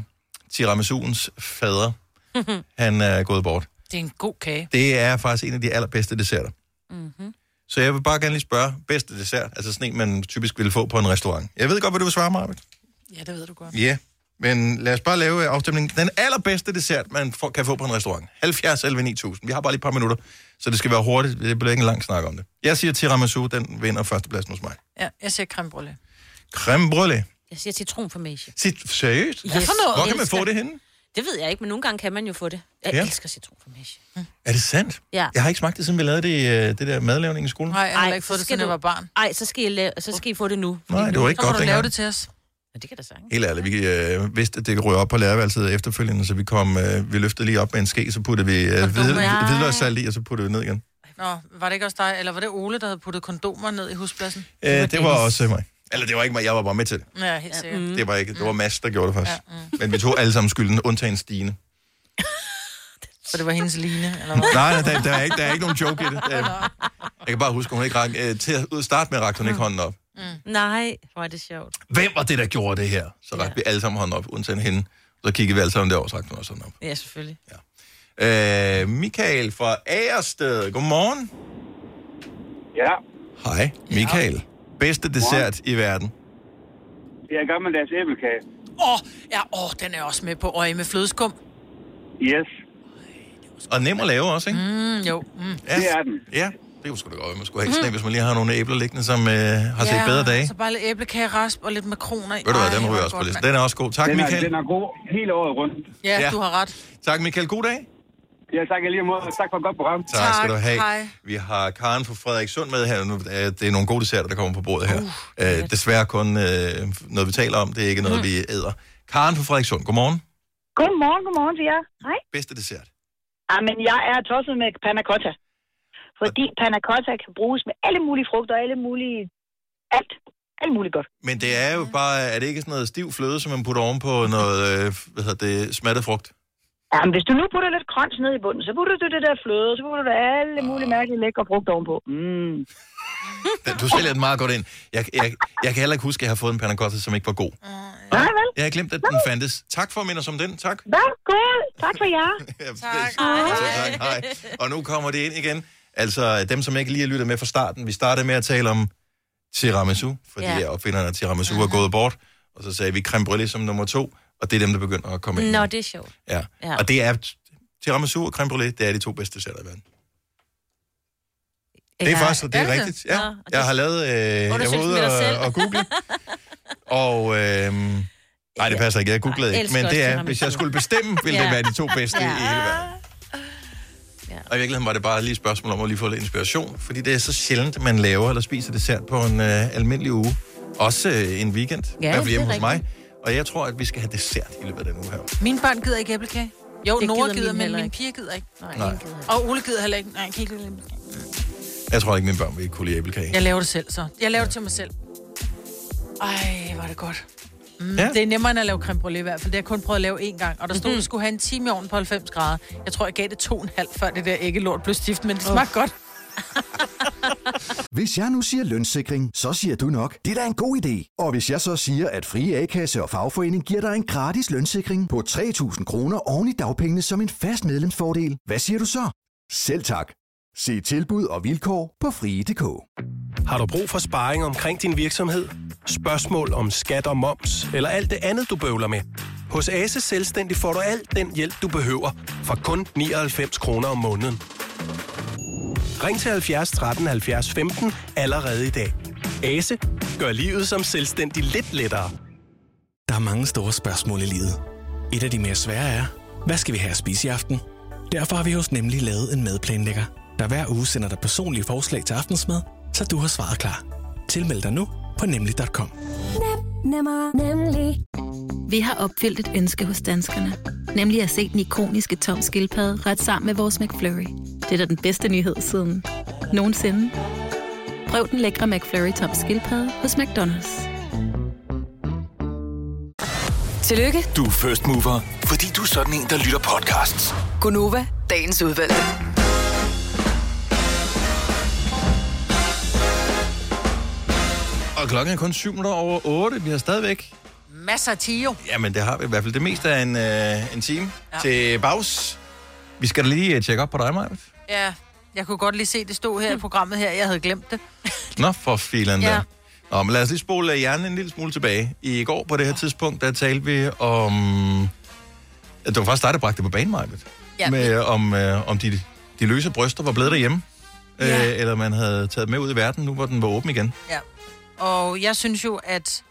Tiramisuens fader. [laughs] Han er gået bort. Det er en god kage. Det er faktisk en af de allerbedste desserter. Mm-hmm. Så jeg vil bare gerne lige spørge, bedste dessert, altså sådan en, man typisk ville få på en restaurant. Jeg ved godt, hvad du vil svare, Marvind. Ja, det ved du godt. Ja, men lad os bare lave afstemningen. Den allerbedste dessert, man får, kan få på en restaurant. 70 11 9000. Vi har bare lige et par minutter, så det skal være hurtigt. Det bliver ikke en lang snak om det. Jeg siger tiramisu, den vinder førstepladsen hos mig. Ja, jeg siger creme brulee. Creme brulee. Jeg siger citronformage. Sit, seriøst? Noget? Hvor kan man få det henne? Det ved jeg ikke, men nogle gange kan man jo få det. Jeg Ja. elsker citronformage. Mm. Er det sandt? Ja. Jeg har ikke smagt det, siden vi lavede det i øh, det der madlavning i skolen. Nej, jeg har ikke så fået det, skal siden jeg du- var barn. Ej, så skal I, lave, så skal I få det nu. Nej, det var ikke Så må godt du lave dengang. det til os. Ja, det kan da sagtens. Helt ærligt, vi øh, vidste, at det kunne ryge op på lærerværelset efterfølgende, så vi kom, øh, vi løftede lige op med en ske, så puttede vi øh, hvid, Nej. hvidløgssalt i, og så puttede vi ned igen. Nå, var det ikke også dig, eller var det Ole, der havde puttet kondomer ned i huspladsen? Øh, det var også mig. Eller det var ikke mig, jeg var bare med til det. Ja, helt sikkert. Mm. Det var ikke, det var Mads, der gjorde det faktisk. Ja, mm. Men vi tog alle sammen skylden, undtagen Stine. [laughs] Så det var hendes line, eller hvad? Nej, nej, der, der, er ikke, der er ikke nogen joke i det. Der, jeg kan bare huske, at hun ikke rak, øh, til at starte med, rakte hun ikke hånden op. Mm. Nej, hvor er det sjovt. Hvem var det, der gjorde det her? Så rakte vi alle sammen hånden op, undtagen hende. Så kiggede vi alle sammen derovre, så rakte hun også hånden op. Ja, selvfølgelig. Øh, Michael fra Agersted, godmorgen. Ja, Hej, Michael. Bedste dessert i verden. det er gammeldags æblekage. Åh, oh, ja, åh, oh, den er også med på. Og med flødeskum. Yes. Og nem at lave også, ikke? Mm, jo. Mm. Ja. Det er den. Ja, det kunne sgu da godt være, man skulle have sådan en, hvis man lige har nogle æbler liggende, som øh, har set bedre dage. så bare lidt æblekage, rasp og lidt makroner i. Ved du hvad, Ej, den ryger også på listen. Den er også god. Tak, den er, Michael. Den er god hele året rundt. Ja, Ja. du har ret. Tak, Michael. God dag. Ja, tak lige måde. Tak for et godt program. Tak, skal du have. hej. Vi har Karen fra Frederikssund med her. Nu, øh, det er nogle gode desserter, der kommer på bordet her. Uh, uh, desværre kun uh, noget, vi taler om. Det er ikke noget, Mm. vi æder. Karen fra Frederikssund, godmorgen. Godmorgen, godmorgen til jer. Hej. Bedste dessert. Ah, men jeg er tosset med panna cotta. Fordi panna cotta kan bruges med alle mulige frugter og alle mulige... Alt. Alt muligt godt. Men det er jo bare, er det ikke sådan noget stiv fløde, som man putter oven på noget, øh, hvad hedder det, smattet frugt? Ja, men hvis du nu putter lidt crunch ned i bunden, så putter du det der fløde, så putter du alle mulige mærkelige lækre frugt ovenpå. Mm. Du sælger den meget godt ind. Jeg, jeg, jeg kan heller ikke huske, at jeg har fået en panna cotta, som ikke var god. Nej, vel? Jeg har glemt, at den fandtes. Tak for at minde os om den. Tak. God. Tak for jer. [laughs] tak. tak. Hej. Og nu kommer det ind igen. Altså, dem, som ikke lige har lyttet med fra starten. Vi startede med at tale om tiramisu, fordi Ja. opfinderne af tiramisu er gået bort. Og så sagde vi creme brûlée som nummer to, og det er dem, der begynder at komme ind. Nå, det er sjovt. Ja. Ja. ja. Og det er tiramisu og creme brûlée, det er de to bedste desserter i verden. Det er Ja, faktisk, det er, det? rigtigt. Ja. Nå, jeg har lavet, øh, jeg var ude [laughs] og, og google, og øh, nej, det passer ikke, jeg googlede Jeg ikke, men det er, hvis jeg skulle bestemme, ville det Ja. være de to bedste Ja. i hele verden. Og i virkeligheden var det bare lige et spørgsmål om at lige få lidt inspiration, fordi det er så sjældent, man laver eller spiser dessert på en øh, almindelig uge. Også øh, en weekend, i hvert fald det hjemme hos mig. Og jeg tror, at vi skal have dessert i løbet af den uge her. Mine børn gider ikke æblekage. Jo, Det Nora gider gider, men ikke. piger gider ikke. Nej, Nej. ingen gider. Og Ole gider heller ikke. Nej, jeg kan ikke lide æblekage. Jeg tror ikke, mine børn vil kunne lide æblekage. Jeg laver det selv, så. Jeg laver det til mig selv. Ej, var det godt. Mm, Ja. ja. Det er nemmere end at lave creme brulee i hvert fald. Det har jeg kun prøvet at lave én gang. Og der stod, at det skulle have en time i ovnen på 90 grader. Jeg tror, jeg gav det to og en halv, før det der æggelort blev stift, men det smagte godt. [laughs] Hvis jeg nu siger lønssikring, så siger du nok, det er da en god idé. Og hvis jeg så siger, at Frie A-kasse og fagforening giver dig en gratis lønssikring på 3.000 kroner oven i dagpengene som en fast medlemsfordel, hvad siger du så? Selv tak. Se tilbud og vilkår på frie.dk. Har du brug for sparring omkring din virksomhed? Spørgsmål om skat og moms, eller alt det andet, du bøvler med? Hos Ase Selvstændig får du alt den hjælp, du behøver, for kun 99 kroner om måneden. Ring til 70 13 70 15 allerede i dag. Ase gør livet som selvstændig lidt lettere. Der er mange store spørgsmål i livet. Et af de mere svære er, hvad skal vi have at spise i aften? Derfor har vi hos Nemlig lavet en madplanlægger, der hver uge sender dig personlige forslag til aftensmad, så du har svaret klar. Tilmeld dig nu på nemlig.com. Nemmer, nemlig. Vi har opfyldt et ønske hos danskerne. Nemlig at se den ikoniske tom skildpadde ret sammen med vores McFlurry. Det er da den bedste nyhed siden nogensinde. Prøv den lækre McFlurry tom skildpadde hos McDonald's. Tillykke, Du er first mover, fordi du er sådan en, der lytter podcasts. Gunova, dagens udvalgte. Og klokken er kun 7 minutter over 8. Vi har stadigvæk... Masser af tio. Jamen, det har vi i hvert fald det meste af en, øh, en time ja. til bags. Vi skal da lige øh, tjekke op på dig, Maja. Ja, jeg kunne godt lige se, det stod her i programmet her. Jeg havde glemt det. [laughs] Nå, for filen Ja. ja. Nå, men lad os lige spole øh, hjernen en lille smule tilbage. I går på det her tidspunkt, der talte vi om... Det var faktisk dig, der bragte det på Maja. Ja. Med, om, øh, om de, de løse bryster var blevet derhjemme. Ja. Øh, eller man havde taget med ud i verden, nu hvor den var åben igen. Ja. Og jeg synes jo, at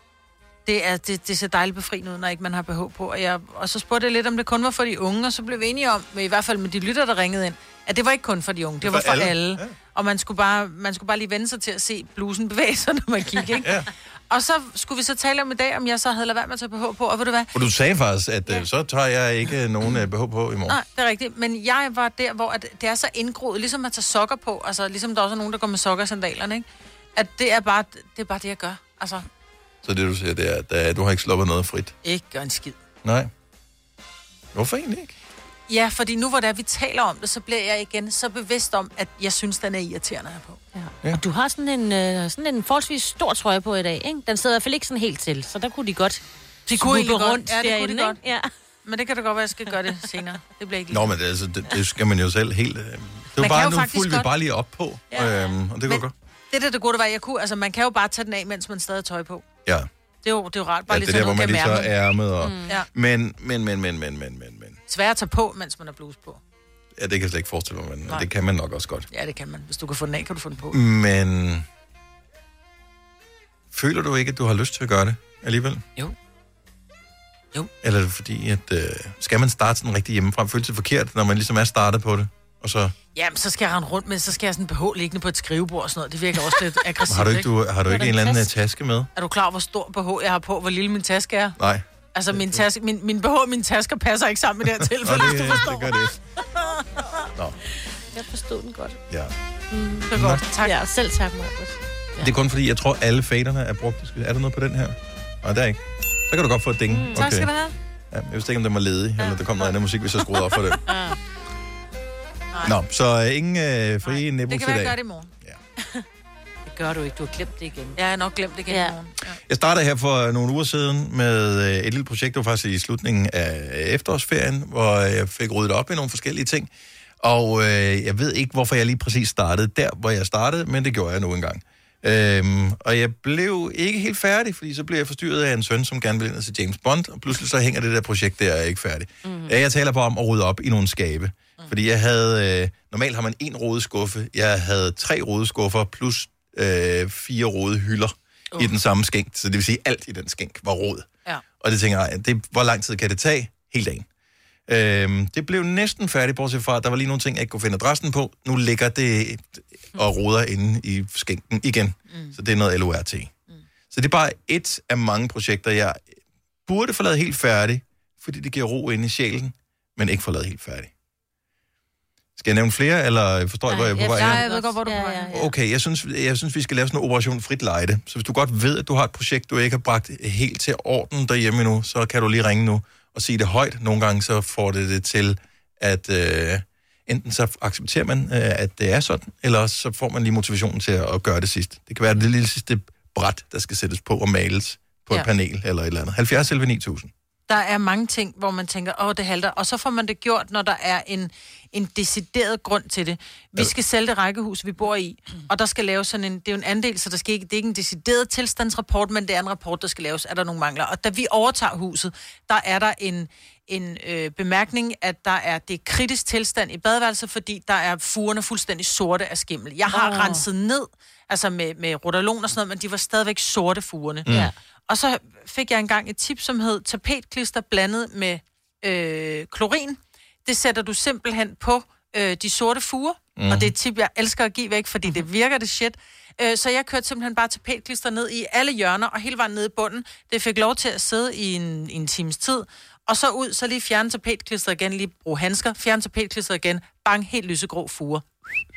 det, er, det, det ser dejligt befriende ud, når ikke man har behov på. Og, jeg, og så spurgte jeg lidt, om det kun var for de unge, og så blev vi enige om, i hvert fald med de lytter, der ringede ind, at det var ikke kun for de unge, det, var for alle. alle. Ja. Og man skulle, bare, man skulle bare lige vende sig til at se blusen bevæge sig, når man kiggede, [laughs] ikke? ja. Og så skulle vi så tale om i dag, om jeg så havde lavet være med at tage BH på, og ved du hvad? Og du sagde faktisk, at ja. så tager jeg ikke nogen øh, behov på i morgen. Nej, det er rigtigt. Men jeg var der, hvor at det er så indgroet, ligesom at tage sokker på. Altså, ligesom der også er nogen, der går med sokker og sandalerne, ikke? At det er bare det, er bare det jeg gør. Altså, Så det du siger, det er, at øh, du har ikke sluppet noget frit. ikke gør en skid. Nej. Hvorfor egentlig ikke? Ja, fordi nu hvor det er, vi taler om det, så bliver jeg igen så bevidst om, at jeg synes, den er irriterende her på. Ja. Og du har sådan en, øh, sådan en forholdsvis stor trøje på i dag, ikke? Den sidder i hvert fald ikke sådan helt til, så der kunne de godt De kunne egentlig godt. rundt Ja, det kunne derinde, de godt. ikke? Ja. Men det kan da godt være, at jeg skal gøre det senere. Det bliver ikke lige. Nå, men det, altså, det, det skal man jo selv helt... Øh, det var kan bare, nu fulgte vi godt- bare lige op på, Ja. øhm, og det går godt. Det der det gode, det var, jeg kunne, altså man kan jo bare tage den af, mens man stadig har tøj på. Ja, Det er jo, det er jo rart, bare ja lige det er der, hvor man lige noget så gennem er ærmet. Og... Mm. Ja. Men, men, men, men, men, men, men, men. Svært at tage på, mens man har bluse på. Ja, det kan jeg slet ikke forestille mig, men Nej. det kan man nok også godt. Ja, det kan man. Hvis du kan få den af, kan du få den på. Men føler du ikke, at du har lyst til at gøre det alligevel? Jo. Jo. Eller er det fordi, at øh, skal man starte sådan rigtig hjemmefra? Føles det forkert, når man ligesom er startet på det? Og så Jamen, så skal jeg rende rundt med, så skal jeg sådan BH liggende på et skrivebord og sådan noget. Det virker også lidt [laughs] aggressivt, har du ikke, du, har du ikke en eller anden øh, taske? taske med? Er du klar hvor stor BH jeg har på, hvor lille min taske er? Nej. Altså, min, taske, min, min BH og min tasker passer ikke sammen i det her tilfælde, Nå, hvis det, du forstår. det gør [laughs] det. Nå, Jeg forstod den godt. ja. Mm. Det er godt. Tak. Ja, selv tak, Marcus. Det er kun fordi, jeg tror, alle faderne er brugt. Er der noget på den her? Nej, der er ikke. Så kan du godt få et ding. Mm, tak skal du have. Ja, jeg vidste ikke, om den var ledig, eller der kom noget andet musik, hvis jeg skruede op for det. [laughs] Ja. Nå, så øh, ingen øh, frie Det nipples kan i være, jeg dag. gør det i morgen. [laughs] Det gør du ikke. Du har glemt det igen. Jeg har nok glemt det igen Ja. i morgen. Ja. Jeg startede her for nogle uger siden med øh, et lille projekt, det var faktisk i slutningen af efterårsferien, hvor jeg fik ryddet op i nogle forskellige ting. Og øh, jeg ved ikke, hvorfor jeg lige præcis startede der, hvor jeg startede, men det gjorde jeg nu engang. Øhm, og jeg blev ikke helt færdig, fordi så blev jeg forstyrret af en søn, som gerne ville ind og se James Bond, og pludselig så hænger det der projekt der ikke færdigt. Mm. Jeg taler bare om at rydde op i nogle skabe. Mm. Fordi jeg havde, øh, normalt har man en rodeskuffe, jeg havde tre rodeskuffer plus øh, fire rode hylder uh. i den samme skænk. Så det vil sige, alt i den skænk var rod. Ja. Og det tænker jeg, det, hvor lang tid kan det tage? Hele dagen. Øhm, det blev næsten færdigt, bortset fra, at der var lige nogle ting, jeg ikke kunne finde adressen på. Nu ligger det og roder inde i skænken igen. Mm. Så det er noget LORT. Mm. Så det er bare et af mange projekter, jeg burde få lavet helt færdig, fordi det giver ro inde i sjælen, men ikke få lavet helt færdig. Skal jeg nævne flere, eller forstår jeg, hvor jeg er på vej Ja, hen? jeg ved godt, hvor du er på vej. hen. Okay, jeg synes, jeg synes, vi skal lave sådan en operation frit lejde. Så hvis du godt ved, at du har et projekt, du ikke har bragt helt til orden derhjemme endnu, så kan du lige ringe nu og sige det højt. Nogle gange så får det det til, at øh, enten så accepterer man, øh, at det er sådan, eller så får man lige motivationen til at, at gøre det sidst. Det kan være det lille sidste bræt, der skal sættes på og males på ja. Ja. et panel eller et eller andet. 70 11 9000. Der er mange ting, hvor man tænker, åh, det halter. Og så får man det gjort, når der er en, en decideret grund til det. Vi skal sælge det rækkehus, vi bor i, og der skal laves sådan en, det er jo en andel, så der skal ikke, det er ikke en decideret tilstandsrapport, men det er en rapport, der skal laves, er der nogle mangler. Og da vi overtager huset, der er der en, en øh, bemærkning, at der er det kritisk tilstand i badeværelset, fordi der er fugerne fuldstændig sorte af skimmel. Jeg har oh. renset ned, altså med, med rotalon og sådan noget, men de var stadigvæk sorte fugerne. Mm. Ja. Og så fik jeg engang et tip, som hed tapetklister blandet med øh, klorin. Det sætter du simpelthen på øh, de sorte fuger, mm. og det er et tip, jeg elsker at give væk, fordi det virker det shit. Øh, så jeg kørte simpelthen bare tapetklister ned i alle hjørner, og hele vejen ned i bunden. Det fik lov til at sidde i en, i en times tid, og så ud, så lige fjerne tapetklister igen, lige bruge handsker, fjerne tapetklister igen, bang, helt lysegrå fuger.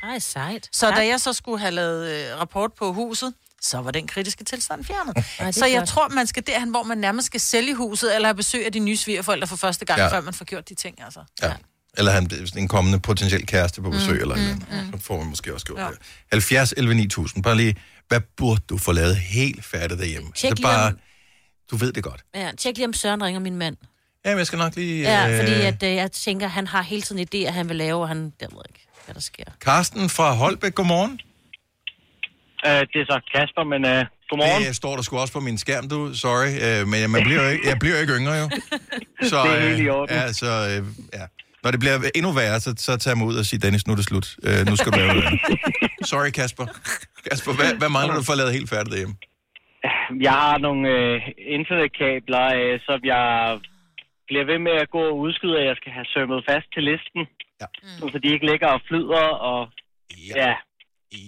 Ej, sejt. Så da jeg så skulle have lavet øh, rapport på huset, så var den kritiske tilstand fjernet. [laughs] er så jeg godt. tror, man skal derhen, hvor man nærmest skal sælge huset, eller have besøg af de nye svigerforældre for første gang, Ja. ja. før man får gjort de ting, altså. Ja. Eller han en kommende potentiel kæreste på besøg, mm, eller, mm, eller mm, så får man måske også gjort Ja. det. 70 11 9000. Bare lige, Hvad burde du få lavet helt færdigt derhjemme? Tjek det er lige bare, om- du ved det godt. Ja, tjek lige om Søren ringer min mand. Jamen, jeg skal nok lige... Ja, fordi øh, at, øh, jeg tænker, han har hele tiden idéer, han vil lave, og han, jeg ved ikke, hvad der sker. Karsten fra Holbæk, godmorgen. Uh, det er så Kasper, men uh, godmorgen. Det står der sgu også på min skærm, du. Sorry, øh, men man bliver ikke, jeg bliver ikke yngre, jo. [laughs] Så, Det er helt i øh, orden. Ja, så, øh, ja. Når det bliver endnu værre, så, så tag mig ud og sig, Dennis, nu er det slut. Øh, nu skal du lave. [laughs] Sorry, Kasper. Kasper, hvad, hvad mangler du for at lave helt færdigt derhjemme? Jeg har nogle uh, internetkabler, uh, som jeg bliver ved med at gå og udskyde, at jeg skal have sømmet fast til listen. Ja. Så de ikke ligger og flyder, og ja.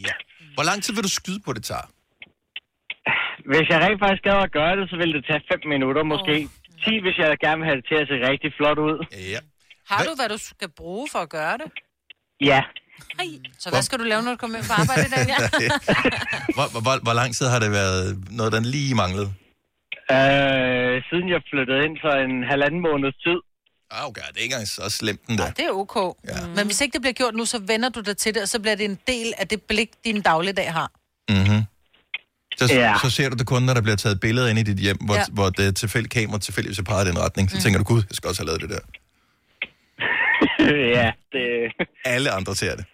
ja. Hvor lang tid vil du skyde på, det tager? Hvis jeg rent faktisk gad at gøre det, så ville det tage 5 minutter måske. 10, hvis jeg gerne vil have det til at se rigtig flot ud. Ja. Har du, hvad du skal bruge for at gøre det? Ja. Ej, så hvad skal du lave, når du kommer ind på arbejde i dag? [laughs] Hvor, hvor, hvor, hvor lang tid har det været noget, der lige manglede? Uh, siden jeg flyttede ind for en halvanden måneds tid. Ah, okay, det er ikke engang så slemt den der. Det er ok. Ja. Men hvis ikke det bliver gjort nu, så vender du dig til det, og så bliver det en del af det blik, din dagligdag har. Mm-hmm. Så, Ja. ja. så ser du det kun, når der bliver taget billeder ind i dit hjem, hvor, Ja. ja. hvor det tilfældigt kamera tilfældigvis er peget i den retning. Så mm. tænker du, gud, jeg skal også have lavet det der. [laughs] ja, det... Alle andre ser det.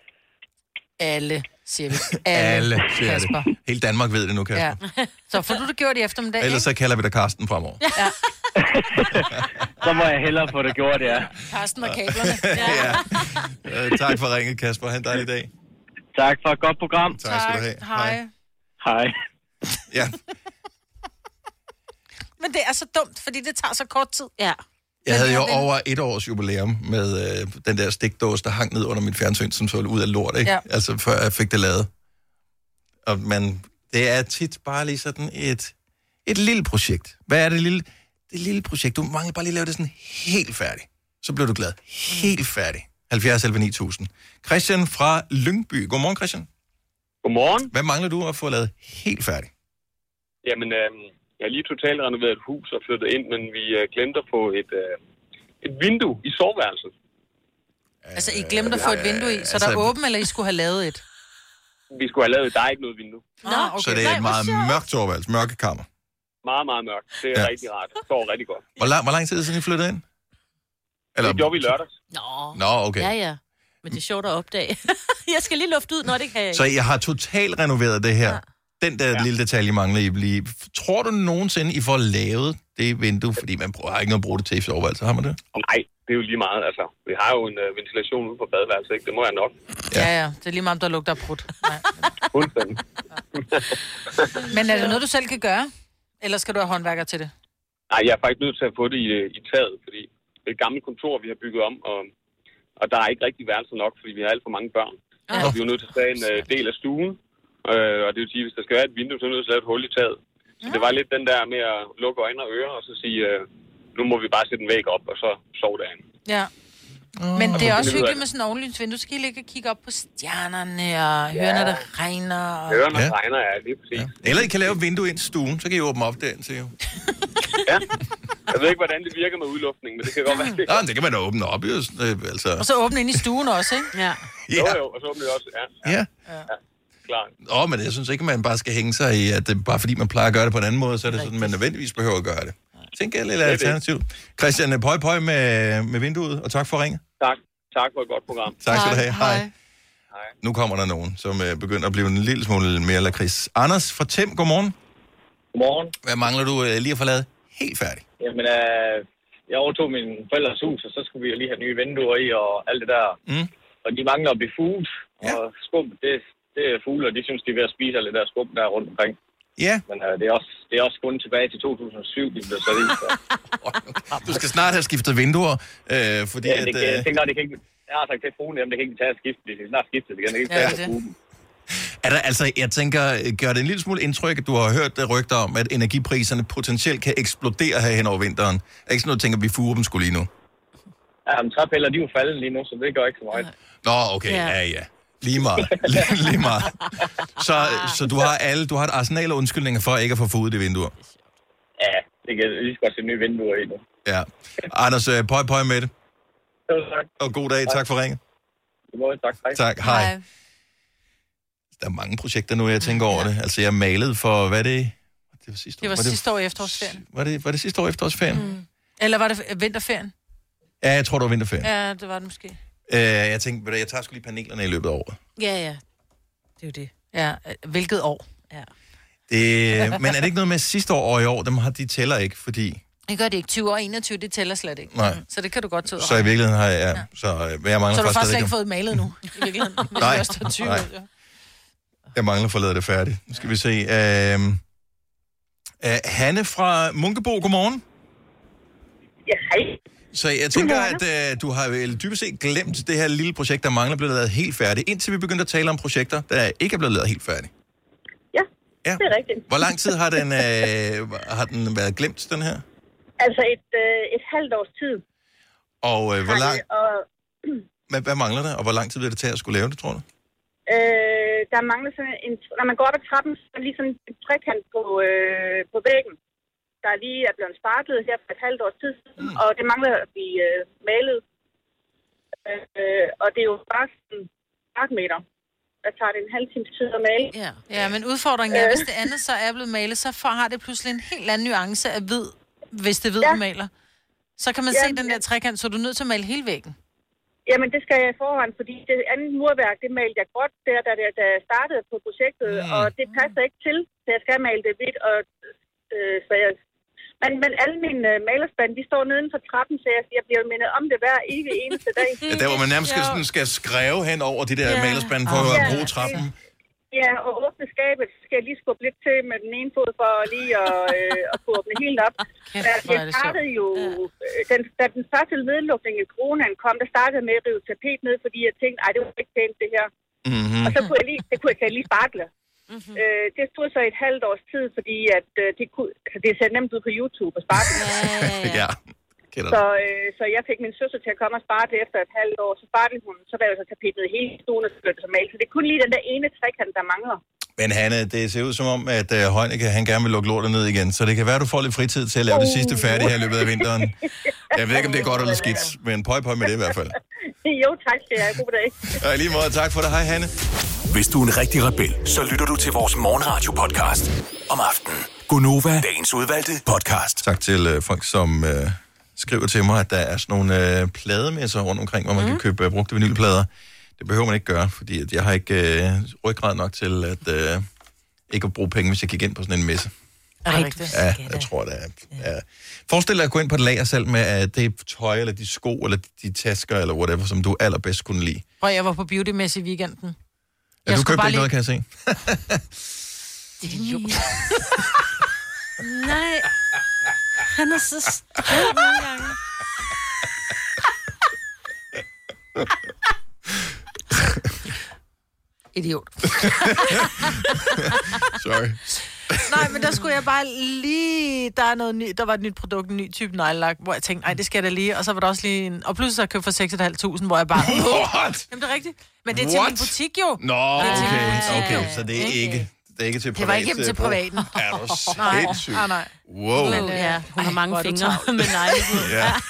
Alle, siger vi. [laughs] Alle ser Kasper. det. Hele Danmark ved det nu, Kasper. Ja. Så får du det gjort i eftermiddag, Ellers så kalder vi dig Karsten fremover. Ja. [laughs] Så må jeg hellere få det gjort, ja. Karsten og kablerne. [laughs] Ja. Øh, tak for ringet, Kasper. Ha' en dejlig dag. Tak for et godt program. Tak skal du have. Hej. Hej. Ja. Men det er så dumt, fordi det tager så kort tid. Ja. Jeg havde jo over et års jubilæum med øh, den der stikdåse, der hang ned under mit fjernsyn, som så ud af lort, ikke? Ja. Altså, før jeg fik det lavet. Og man, det er tit bare lige sådan et, et lille projekt. Hvad er det lille? Det lille projekt. Du mangler bare lige at lave det sådan helt færdigt. Så bliver du glad. Helt færdig. 70 11 9000. Christian fra Lyngby. Godmorgen, Christian. Godmorgen. Hvad mangler du at få lavet helt færdigt? Jamen, øh, jeg har lige totalt renoveret et hus og flyttet ind, men vi øh, glemte at få et, øh, et vindue i soveværelset. Altså, I glemte at få et vindue i, så der er altså- åben, eller I skulle have lavet et? Vi skulle have lavet, der er ikke noget vindue. Nå, Så det er et meget mørkt soveværelse, mørkekammer. Meget, meget mørkt. Det er Ja. rigtig rart. Det står rigtig godt. Hvor lang, hvor lang tid siden I flyttede ind? Eller... Det gjorde vi lørdags. Nå. Nå, okay. Ja, ja. Men det er sjovt at opdage. [laughs] jeg skal lige lufte ud, når det kan jeg Så jeg har totalt renoveret det her. Ja. Den der ja. lille detalje mangler I lige. Tror du nogensinde, I får lavet det vindue? Fordi man bruger, har ikke noget at bruge det til i soveværelset, har man det? Nej, det er jo lige meget. Altså, vi har jo en øh, ventilation ude på badeværelset, ikke? Det må jeg nok. Ja, ja. Det er lige meget, om der lugter brudt. [laughs] Fuldstændig. [laughs] Men er det noget, du selv kan gøre? Eller skal du have håndværker til det? Nej, jeg er faktisk nødt til at få det i, øh, i taget, fordi det er et gammelt kontor, vi har bygget om, og, og der er ikke rigtig værelser nok, fordi vi har alt for mange børn. Ja. Og vi er jo nødt til at tage en øh, del af stuen, øh, og det vil sige, hvis der skal være et vindue, så er vi nødt til at lave et hul i taget. Så det var lidt den der med at lukke øjne og ører, og så sige, øh, nu må vi bare sætte en væg op, og så sove derinde. Ja. Men det er Og også hyggeligt det. med sådan en ovenlynsvindue. Du skal I ligge og kigge op på stjernerne og høre, når det regner. Og... Hører, når Ja. ja. regner er lige præcis. Ja. Eller I kan lave et vindue ind i stuen, så kan I åbne op derind til [laughs] jo. Jeg ved ikke, hvordan det virker med udluftning, men det kan godt være, det men det kan man da åbne op, jo. Øh, Altså. Og så åbne ind i stuen også, ikke? Ja. Jo, jo, og så åbner vi også, ja. Ja. Klart. Åh, men jeg synes ikke, man bare skal hænge sig i, at det, bare fordi man plejer at gøre det på en anden måde, så er det sådan, man nødvendigvis behøver at gøre det. Tænk er det. alternativ. Christian, pøj pøj med, med vinduet, og tak for ringe. Tak. Tak for et godt program. Tak skal du have. Hej. Nu kommer der nogen, som øh, begynder at blive en lille smule mere lakrids. Anders fra Tem, godmorgen. Godmorgen. Hvad mangler du øh, lige at få lavet helt færdig? Jamen, øh, jeg overtog min forældres hus, og så skulle vi jo lige have nye vinduer i og alt det der. Mm. Og de mangler at blive fugt, og skum, det, det er fugle, og de synes, de er ved at spise alt det der skum der rundt omkring. Ja. Men øh, det, er også, det er også kun tilbage til 2007, de blev sat i. Så. Du skal snart have skiftet vinduer, øh, fordi ja, at... det, kan, jeg Øh, tænker, det kan ikke... Jeg har sagt til fruen, jamen det kan ikke tage at skifte, det kan snart skifte det igen. Det kan ikke Ja, tage at dem. er der, altså, jeg tænker, øh, gør det en lille smule indtryk, at du har hørt det rygter om, at energipriserne potentielt kan eksplodere her hen over vinteren? Er ikke sådan noget, tænker, at vi fuger dem skulle lige nu? Ja, men træpiller, de er jo faldet lige nu, så det gør ikke så meget. Nå, okay, ja, ja. ja. Lige meget. lige, lige meget. Så, så du har alle, du har et arsenal af undskyldninger for ikke at få fuget de vinduer. Ja, det kan lige så godt se nye vinduer i nu. Ja. Anders, øh, pøj pøj med det. Jo, tak. Og god dag. Tak for ringet. Godmorgen, tak. Hej. Tak. Hej. der er mange projekter nu, jeg tænker over det. Altså, jeg malede for, hvad er det? Det var sidste Det var år. sidste år i efterårsferien. Var det, var det sidste år efterårsferien? Mm. Eller var det vinterferien? Ja, jeg tror, det var vinterferien. Ja. Ja, det var det måske. Øh, jeg tænkte, du, jeg tager sgu lige panelerne i løbet af året. Ja, ja. Det er jo det. Ja, øh, hvilket år? Ja. Det, men er det ikke noget med sidste år og i år? Dem har, de tæller ikke, fordi... Det gør det ikke. 20 og 21, det tæller slet ikke. Nej. Så det kan du godt tage Så i virkeligheden har jeg... Ja, så øh, jeg mangler Så har du faktisk slet stadig- ikke fået malet nu, i virkeligheden. [laughs] Nej, det først er 20 nej. ja. Jeg mangler for at lade det færdigt. Nu skal vi se. Øh, øh, Hanne fra Munkebo, godmorgen. Ja, hej. Så jeg tænker, at øh, du har vel dybest set glemt det her lille projekt, der mangler blevet lavet helt færdigt, indtil vi begyndte at tale om projekter, der ikke er blevet lavet helt færdigt. Ja, Ja. det er rigtigt. Hvor lang tid har den, øh, har den været glemt, den her? Altså et, øh, et halvt års tid. Og øh, hvor, lang, Og hvad, hvad mangler der, og hvor lang tid vil det tage at skulle lave det, tror du? øh, der mangler sådan en... Når man går op ad trappen, så er lige sådan en trekant på, øh, på væggen, der lige er blevet sparklet her for et halvt års tid siden, mm. og det mangler at blive øh, malet. Øh, og det er jo bare sådan en kvadratmeter. Der tager det en halv times tid at male. Ja. ja, men udfordringen er, Øh. hvis det andet så er blevet malet, så får, har det pludselig en helt anden nuance af hvid, hvis det hvid, ja. du maler. Så kan man Ja, se den der trekant, så er du nødt til at male hele væggen. Jamen, det skal jeg i forvejen, fordi det andet murværk, det malte jeg godt der, da, da, da jeg startede på projektet, mm. og det passer ikke til, så jeg skal male det hvidt, og øh, så jeg... Men, men alle mine øh, malerspande, de står neden for trappen, så jeg, jeg bliver mindet om det hver evig eneste dag. Ja, der hvor man nærmest skal, sådan, skal skrive hen over de der Ja. ja. malerspande for at Ja, bruge trappen. Ja, og åbne skabet, så skal jeg lige skubbe lidt til med den ene fod, for lige at, øh, at få åbnet helt op. [laughs] Kæft, Ja, det det startede jo... øh, Den, da den første nedlukning i coronaen kom, der startede jeg med at rive tapet ned, fordi jeg tænkte, ej, det var ikke pænt det her. Mm-hmm. Og så kunne jeg lige, det kunne jeg, jeg lige sparkle. Mm-hmm. Øh, det stod så et halvt års tid, fordi at, øh, det, kunne, det ser nemt ud på YouTube at sparkle. [laughs] ja. Kender Så, det. øh, så jeg fik min søster til at komme og spare det efter et halvt år. Så sparklede hun, så lavede jeg så tapetet hele stuen, og det så malet. Så det er kun lige den der ene trekant, der mangler. Men Hanne, det ser ud som om, at uh, Heunicke, han gerne vil lukke lortet ned igen. Så det kan være, du får lidt fritid til at lave det sidste færdigt her i løbet af vinteren. [laughs] Jeg ved ikke, om det er godt eller skidt, men pøj pøj med det i hvert fald. jo, tak skal jeg. God dag. Og lige måde, tak for det. Hej, Hanne. Hvis du er en rigtig rebel, så lytter du til vores morgenradio-podcast om aftenen. Gunova, dagens udvalgte podcast. Tak til uh, folk, som uh, skriver til mig, at der er sådan nogle uh, plademesser rundt omkring, hvor man mm. kan købe uh, brugte vinylplader. Det behøver man ikke gøre, fordi at jeg har ikke uh, ryggrad nok til at uh, ikke at bruge penge, hvis jeg gik ind på sådan en messe. Er det? Ja, jeg tror, det er. Ja. Forestil dig at gå ind på et lager selv med at det tøj, eller de sko, eller de tasker, eller whatever, som du allerbedst kunne lide. Prøv, jeg var på beauty-messe i weekenden. Ja, du skulle købte ikke noget, kan jeg se. [laughs] Idiot. [laughs] Nej. Han er så strid nogle gange. [laughs] Idiot. Sorry. Nej, men der skulle jeg bare lige... Der, er noget ny, der var et nyt produkt, en ny type neglelak, hvor jeg tænkte, nej, det skal jeg da lige. Og så var der også lige en... Og pludselig så købte jeg for 6.500, hvor jeg bare... [laughs] What? Jamen, det er rigtigt. Men det er til What? min butik jo. Nå, okay, butik, okay, jo. så det er ikke, det er ikke til privat. Det var ikke hjem til brug. privaten. [laughs] Er du Nej, sindssyg? nej, nej. Wow. Men, øh, Ja, hun har mange fingre med negle. Ja. [laughs]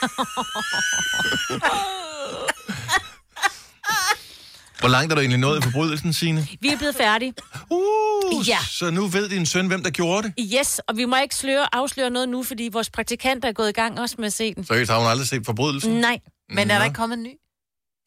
Hvor langt er du egentlig nået i forbrydelsen, Signe? Vi er blevet færdige. Uh, Ja. Så nu ved din søn, hvem der gjorde det? Yes, og vi må ikke sløre, afsløre noget nu, fordi vores praktikant er gået i gang også med at se den. Seriøst, har hun aldrig set forbrydelsen? Nej. Men er der Nå. ikke kommet en ny?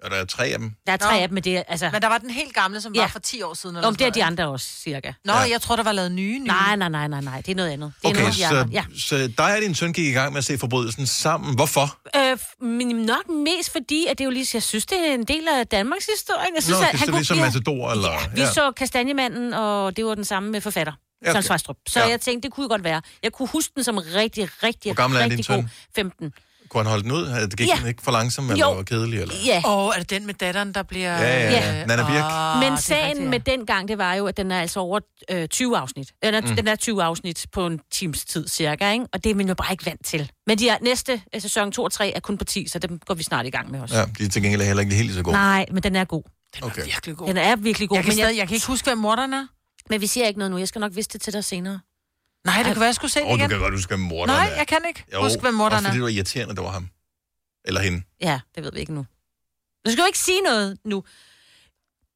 Og der er tre af dem. Der er tre af dem, men det er, altså... Men der var den helt gamle, som Ja. var for 10 år siden. Eller Om det er de andre også, cirka. Nå, Ja. jeg tror, der var lavet nye, nye. Nej, nej, nej, nej, nej, det er noget andet. Det er Okay, noget, så, andre. Ja. så dig og din søn gik i gang med at se forbrydelsen sammen. Hvorfor? Øh, men nok mest fordi, at det jo lige, jeg synes, det er en del af Danmarks historie. Jeg Nå, synes, det er ligesom ja, Matador, eller... Vi så Kastanjemanden, og det var den samme med forfatter. Ja, Ja, okay. Så Ja. jeg tænkte, det kunne godt være. Jeg kunne huske den som rigtig, rigtig, Hvor gammel er din rigtig søn? god. 15. Kunne han holde den ud? Det gik Ja. den ikke for langsomt, eller Jo. var kedelig? Eller? Ja. Åh, oh, er det den med datteren, der bliver... Ja, ja, ja. Nana Birk. Ah, Men er sagen rigtigt, ja. med den gang, det var jo, at den er altså over øh, 20 afsnit. Den er, Mm. den er 20 afsnit på en times tid cirka, ikke? og det er man jo bare ikke vant til. Men de er, næste øh, sæson 2 og 3 er kun på 10, så dem går vi snart i gang med også. Ja, de er til gengæld heller ikke helt så gode. Nej, men den er god. Okay. Virkelig god. Den er virkelig god. Jeg kan, men stadig, jeg kan ikke huske, hvem morderen er. Men vi siger ikke noget nu. Jeg skal nok vise det til dig senere. Nej, det kan være, jeg skulle se det Åh, du igen. kan godt huske, hvem morderen Nej, er. jeg kan ikke Jo, huske, hvem morderen også fordi er. det var irriterende, det var ham. Eller hende. Ja, det ved vi ikke nu. Du skal jo ikke sige noget nu.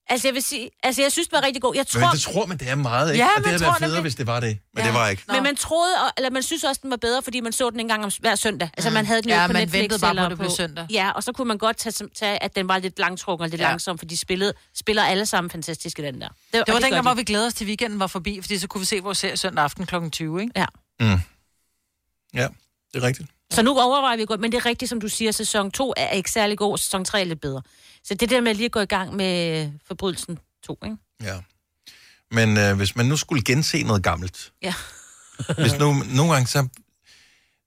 Altså, jeg vil sige, altså, jeg synes, det var rigtig god. Jeg tror, Men det tror man, det er meget, ikke? Ja, og det havde været federe, nemlig- hvis det var det. Men det var ikke. Men man troede, og- eller man synes også, den var bedre, fordi man så den en gang om hver søndag. Altså, man havde den jo Ja, på man Netflix ventede bare på, det blev søndag. Ja, og så kunne man godt tage, tage at den var lidt langtrukken og lidt Ja. ja. langsom, for de spillede, spiller alle sammen fantastisk i den der. Det var og dengang, hvor vi glæder os til weekenden var forbi, fordi så kunne vi se vores serie søndag aften kl. 20, ikke? Ja. Mm. Ja, det er rigtigt. Så nu overvejer vi godt, men det er rigtigt, som du siger, sæson 2 er ikke særlig god, sæson 3 er lidt bedre. Så det der med lige at gå i gang med forbrydelsen 2, ikke? Ja. Men øh, hvis man nu skulle gense noget gammelt, Ja. [laughs] hvis nu, nogle gange så,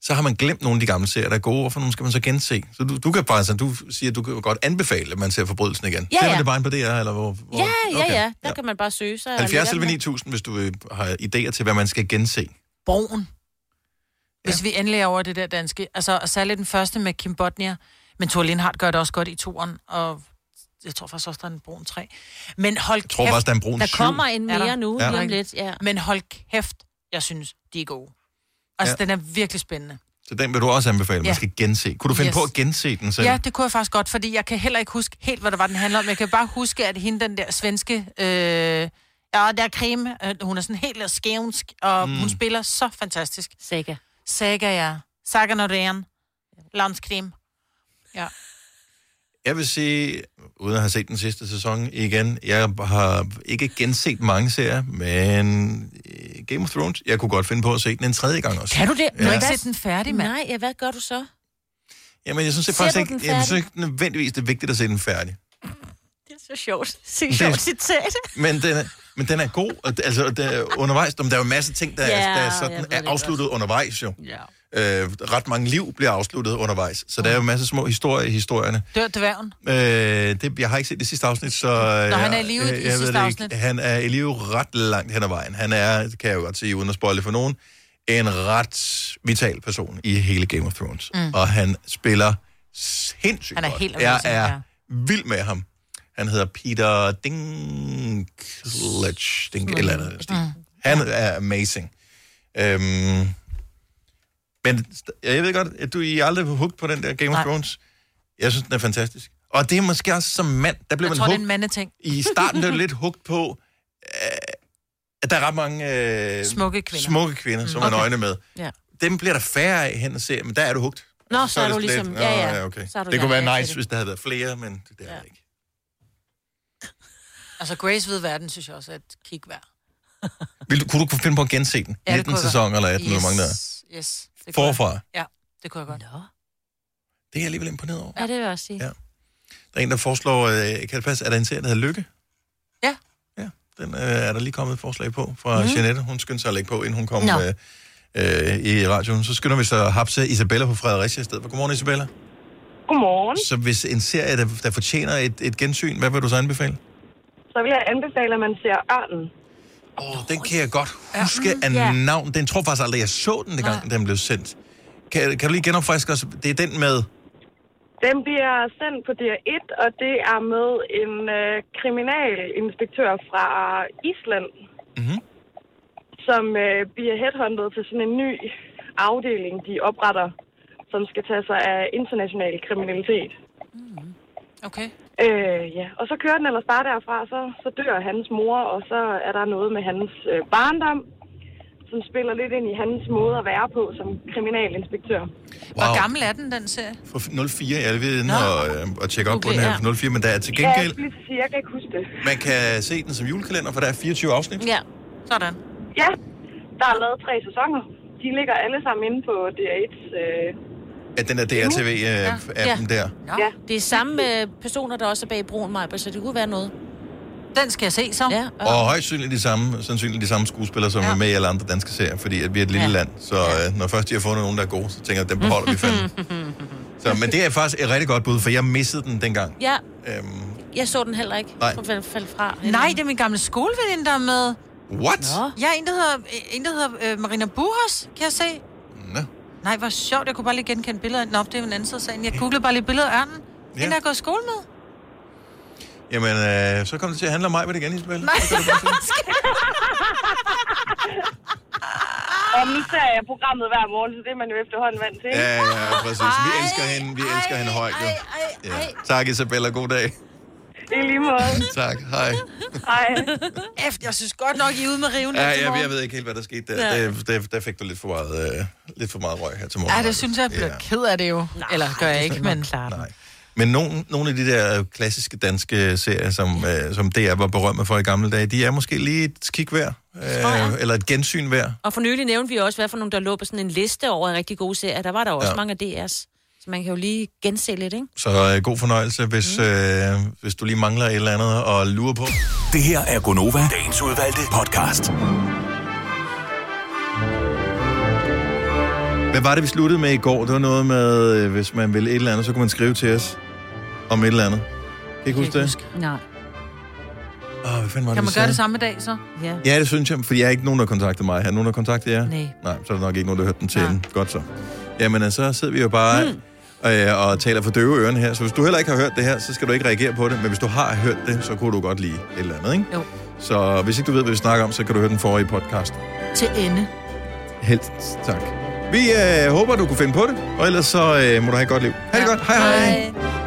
så har man glemt nogle af de gamle serier, der er gode, hvorfor nogle skal man så gense? Så du, du kan bare, så du siger, at du kan godt anbefale, at man ser forbrydelsen igen. Ja, Ser man ja. det bare på DR, eller hvor? hvor? Ja, ja, Okay. ja. Der ja. kan man bare søge sig. 70 eller 9000, hvis du øh, har idéer til, hvad man skal gense. Broen. Hvis vi endelig er over det der danske. Altså, og særligt den første med Kim Bodnia. Men Thor Lindhardt gør det også godt i turen, og jeg tror faktisk også, der er en Broen 3. Men hold kæft. tror faktisk, der er en Broen Der 7. kommer en Er der? mere nu, Ja. lige om lidt. Ja. Men hold kæft, jeg synes, de er gode. Altså, Ja. den er virkelig spændende. Så den vil du også anbefale, man Ja. skal gense. Kunne du finde Yes. på at gense den selv? Ja, det kunne jeg faktisk godt, fordi jeg kan heller ikke huske helt, hvad det var, den handler om. Jeg kan bare huske, at hende, den der svenske... Øh, ja, der er creme. Øh, hun er sådan helt skævnsk, og Mm. hun spiller så fantastisk. Saga. Saga, ja. Saga Norén. Landskrim. Ja. Jeg vil sige, uden at have set den sidste sæson igen, jeg har ikke genset mange serier, men øh, Game of Thrones, jeg kunne godt finde på at se den en tredje gang også. Kan du det? Du har Ja. ikke set den færdig, mand. Nej, ja, hvad gør du så? Jamen, jeg synes det faktisk ikke, jeg synes ikke nødvendigvis, det er vigtigt at se den færdig. Det så sjovt. Så [laughs] Det- sjovt citat. Men den er, men den er god. det- Altså, der er undervejs, der er jo en masse ting, der, Ja, der er jeg sådan, er det afsluttet undervejs jo. Ja. Øh, ret mange liv bliver afsluttet undervejs, så der er jo en masse små historier i historierne. Dør dværgen. Øh, det, jeg har ikke set det sidste afsnit, så... Nå, han er i live i jeg, jeg sidste det afsnit. Ikke. Han er i live ret langt hen ad vejen. Han er, det kan jeg jo godt sige, uden at spoile for nogen, en ret vital person i hele Game of Thrones. Mm. Og han spiller sindssygt Han er godt. helt Jeg amazing, er vild med ham. Han hedder Peter Dinklage, Dink, mm. eller andet. Mm. Han er amazing. Øhm, men jeg ved godt, at du I er aldrig hooked på den der Game of Nej. Thrones. Jeg synes, den er fantastisk. Og det er måske også som mand, der bliver Jeg man tror, det er hooked. en mandeting. I starten er du [laughs] lidt hugt på, øh, at der er ret mange øh, Smukke kvinder. smukke kvinder som Mm. man Okay. øjne med. Ja. Dem bliver der færre af hen og se, men der er du hugt. Nå, så er det du lidt- ligesom- Nå, ja, ja. okay. Så er du Det kunne være nice, hvis der havde været flere, men det der Ja. er ikke. Altså, Grace ved verden, synes jeg også er et kig værd. [laughs] Vil du, kunne du kunne finde på at gense den? Ja, det 19 kunne jeg sæson eller 18, yes. yes. hvor mange der er? Yes. det kunne jeg. Forfra. Ja, det kunne jeg godt. Nå. Det er jeg alligevel imponeret over. Ja, det vil jeg også sige. Ja. Der er en, der foreslår, øh, kan det passe, er der en serie, der hedder Lykke? Ja. Ja, den øh, er der lige kommet et forslag på fra mm. Jeanette. Hun skyndte sig at lægge på, inden hun kom Nå. øh, øh, i radioen. Så skynder vi så at hapse Isabella på Fredericia i stedet for. Godmorgen, Isabella. Godmorgen. Så hvis en serie, der, der fortjener et, et gensyn, hvad vil du så anbefale? Så vil jeg anbefale, at man ser Ørnen. Åh, oh, den kan jeg godt huske af ja. navn. Den tror jeg faktisk aldrig, jeg så den, dengang den blev sendt. Kan, kan du lige genopfriske os? Det er den med... Den bliver sendt på DR1, og det er med en øh, kriminalinspektør fra Island, Mhm. som øh, bliver headhunted til sådan en ny afdeling, de opretter, som skal tage sig af international kriminalitet. Okay. Øh, ja, og så kører den ellers bare derfra, så, så dør hans mor, og så er der noget med hans øh, barndom, som spiller lidt ind i hans måde at være på som kriminalinspektør. Hvor gammel er den, den serie? Fra 04, jeg ved inde og, øh, og tjekke op på Okay, den her ja. fra 04, men der er til Ja, jeg, gengæld... lige sige, jeg kan ikke huske det. Man kan se den som julekalender, for der er 24 afsnit. Ja. Sådan. Ja, der er lavet tre sæsoner. De ligger alle sammen inde på DR1's... Øh, At den der DRTV-appen Ja. der. Ja. Det er samme øh, personer, der også er bag broen, Maja, så det kunne være noget. Den skal jeg se så. Ja, Og højst sandsynligt de samme, sandsynligt de samme skuespillere, som ja. er med i alle andre danske serier, fordi at vi er et lille ja. land. Så øh, når først de har fundet nogen, der er gode, så tænker jeg, at dem beholder vi fandme. [laughs] Så, men det er faktisk et rigtig godt bud, for jeg missede den dengang. Ja, Øhm, jeg så den heller ikke. Nej. Jeg faldt fra. Nej, det er min gamle skoleveninde, der er med. what? Ja, en, der hedder, en, der hedder øh, Marina Burhas, kan jeg se. Nej, hvor sjovt. Jeg kunne bare lige genkende billedet. Nå, det er jo en anden side af sagen. Jeg googlede bare lige billedet af ørnen. Ja. Den, der er gået i skole med. Jamen, øh, så kommer det til at handle om mig med det igen, Isabel. Nej. [laughs] og nu ser jeg programmet hver morgen, så det er man jo efterhånden vant til. Ja, ja, præcis. Vi elsker hende, vi elsker hende højt, jo. Ja. Tak, Isabella. God dag. I lige måde. Tak, hej. Hej. Efter, jeg synes godt nok, I er ude med riven Ja, her jeg, ved ikke helt, hvad der skete der. Ja. Ja. Der, der, der fik du lidt for meget, øh, lidt for meget røg her til morgen. Ja, det synes jeg, jeg bliver Ja. ked af det jo. Nej, Eller gør jeg ikke, men... Klart. Nej. Men nogle, nogle af de der klassiske danske serier, som, øh, som DR var berømt for i gamle dage, de er måske lige et kig værd. Øh, eller et gensyn værd. Og for nylig nævnte vi også, hvad for nogle, der lå på sådan en liste over rigtig gode serier. Der var der også Ja. ja. mange af DR's. Så man kan jo lige gense lidt, ikke? Så øh, god fornøjelse, hvis, øh, hvis du lige mangler et eller andet at lure på. Det her er Gonova, dagens udvalgte podcast. Hvad var det, vi sluttede med i går? Det var noget med, øh, hvis man vil et eller andet, så kunne man skrive til os om et eller andet. Kan I ikke huske det? Nej. Åh, hvad fanden var Kan det, man gøre det samme dag, så? Ja. Ja, det synes jeg, for jeg er ikke nogen, der har kontaktet mig. Er nogen, der har kontaktet jer? Nej. Nej, så er der nok ikke nogen, der har hørt den til ja. Godt så. Jamen, øh, så sidder vi jo bare mm. Øh, og taler for døve ørerne her. Så hvis du heller ikke har hørt det her, så skal du ikke reagere på det. Men hvis du har hørt det, så kunne du godt lide et eller andet, ikke? Jo. Så hvis ikke du ved, hvad vi snakker om, så kan du høre den forrige podcast. Til ende. Helt tak. Vi øh, håber, du kunne finde på det, og ellers så øh, må du have et godt liv. Ha' det godt. Hej hej. Hej.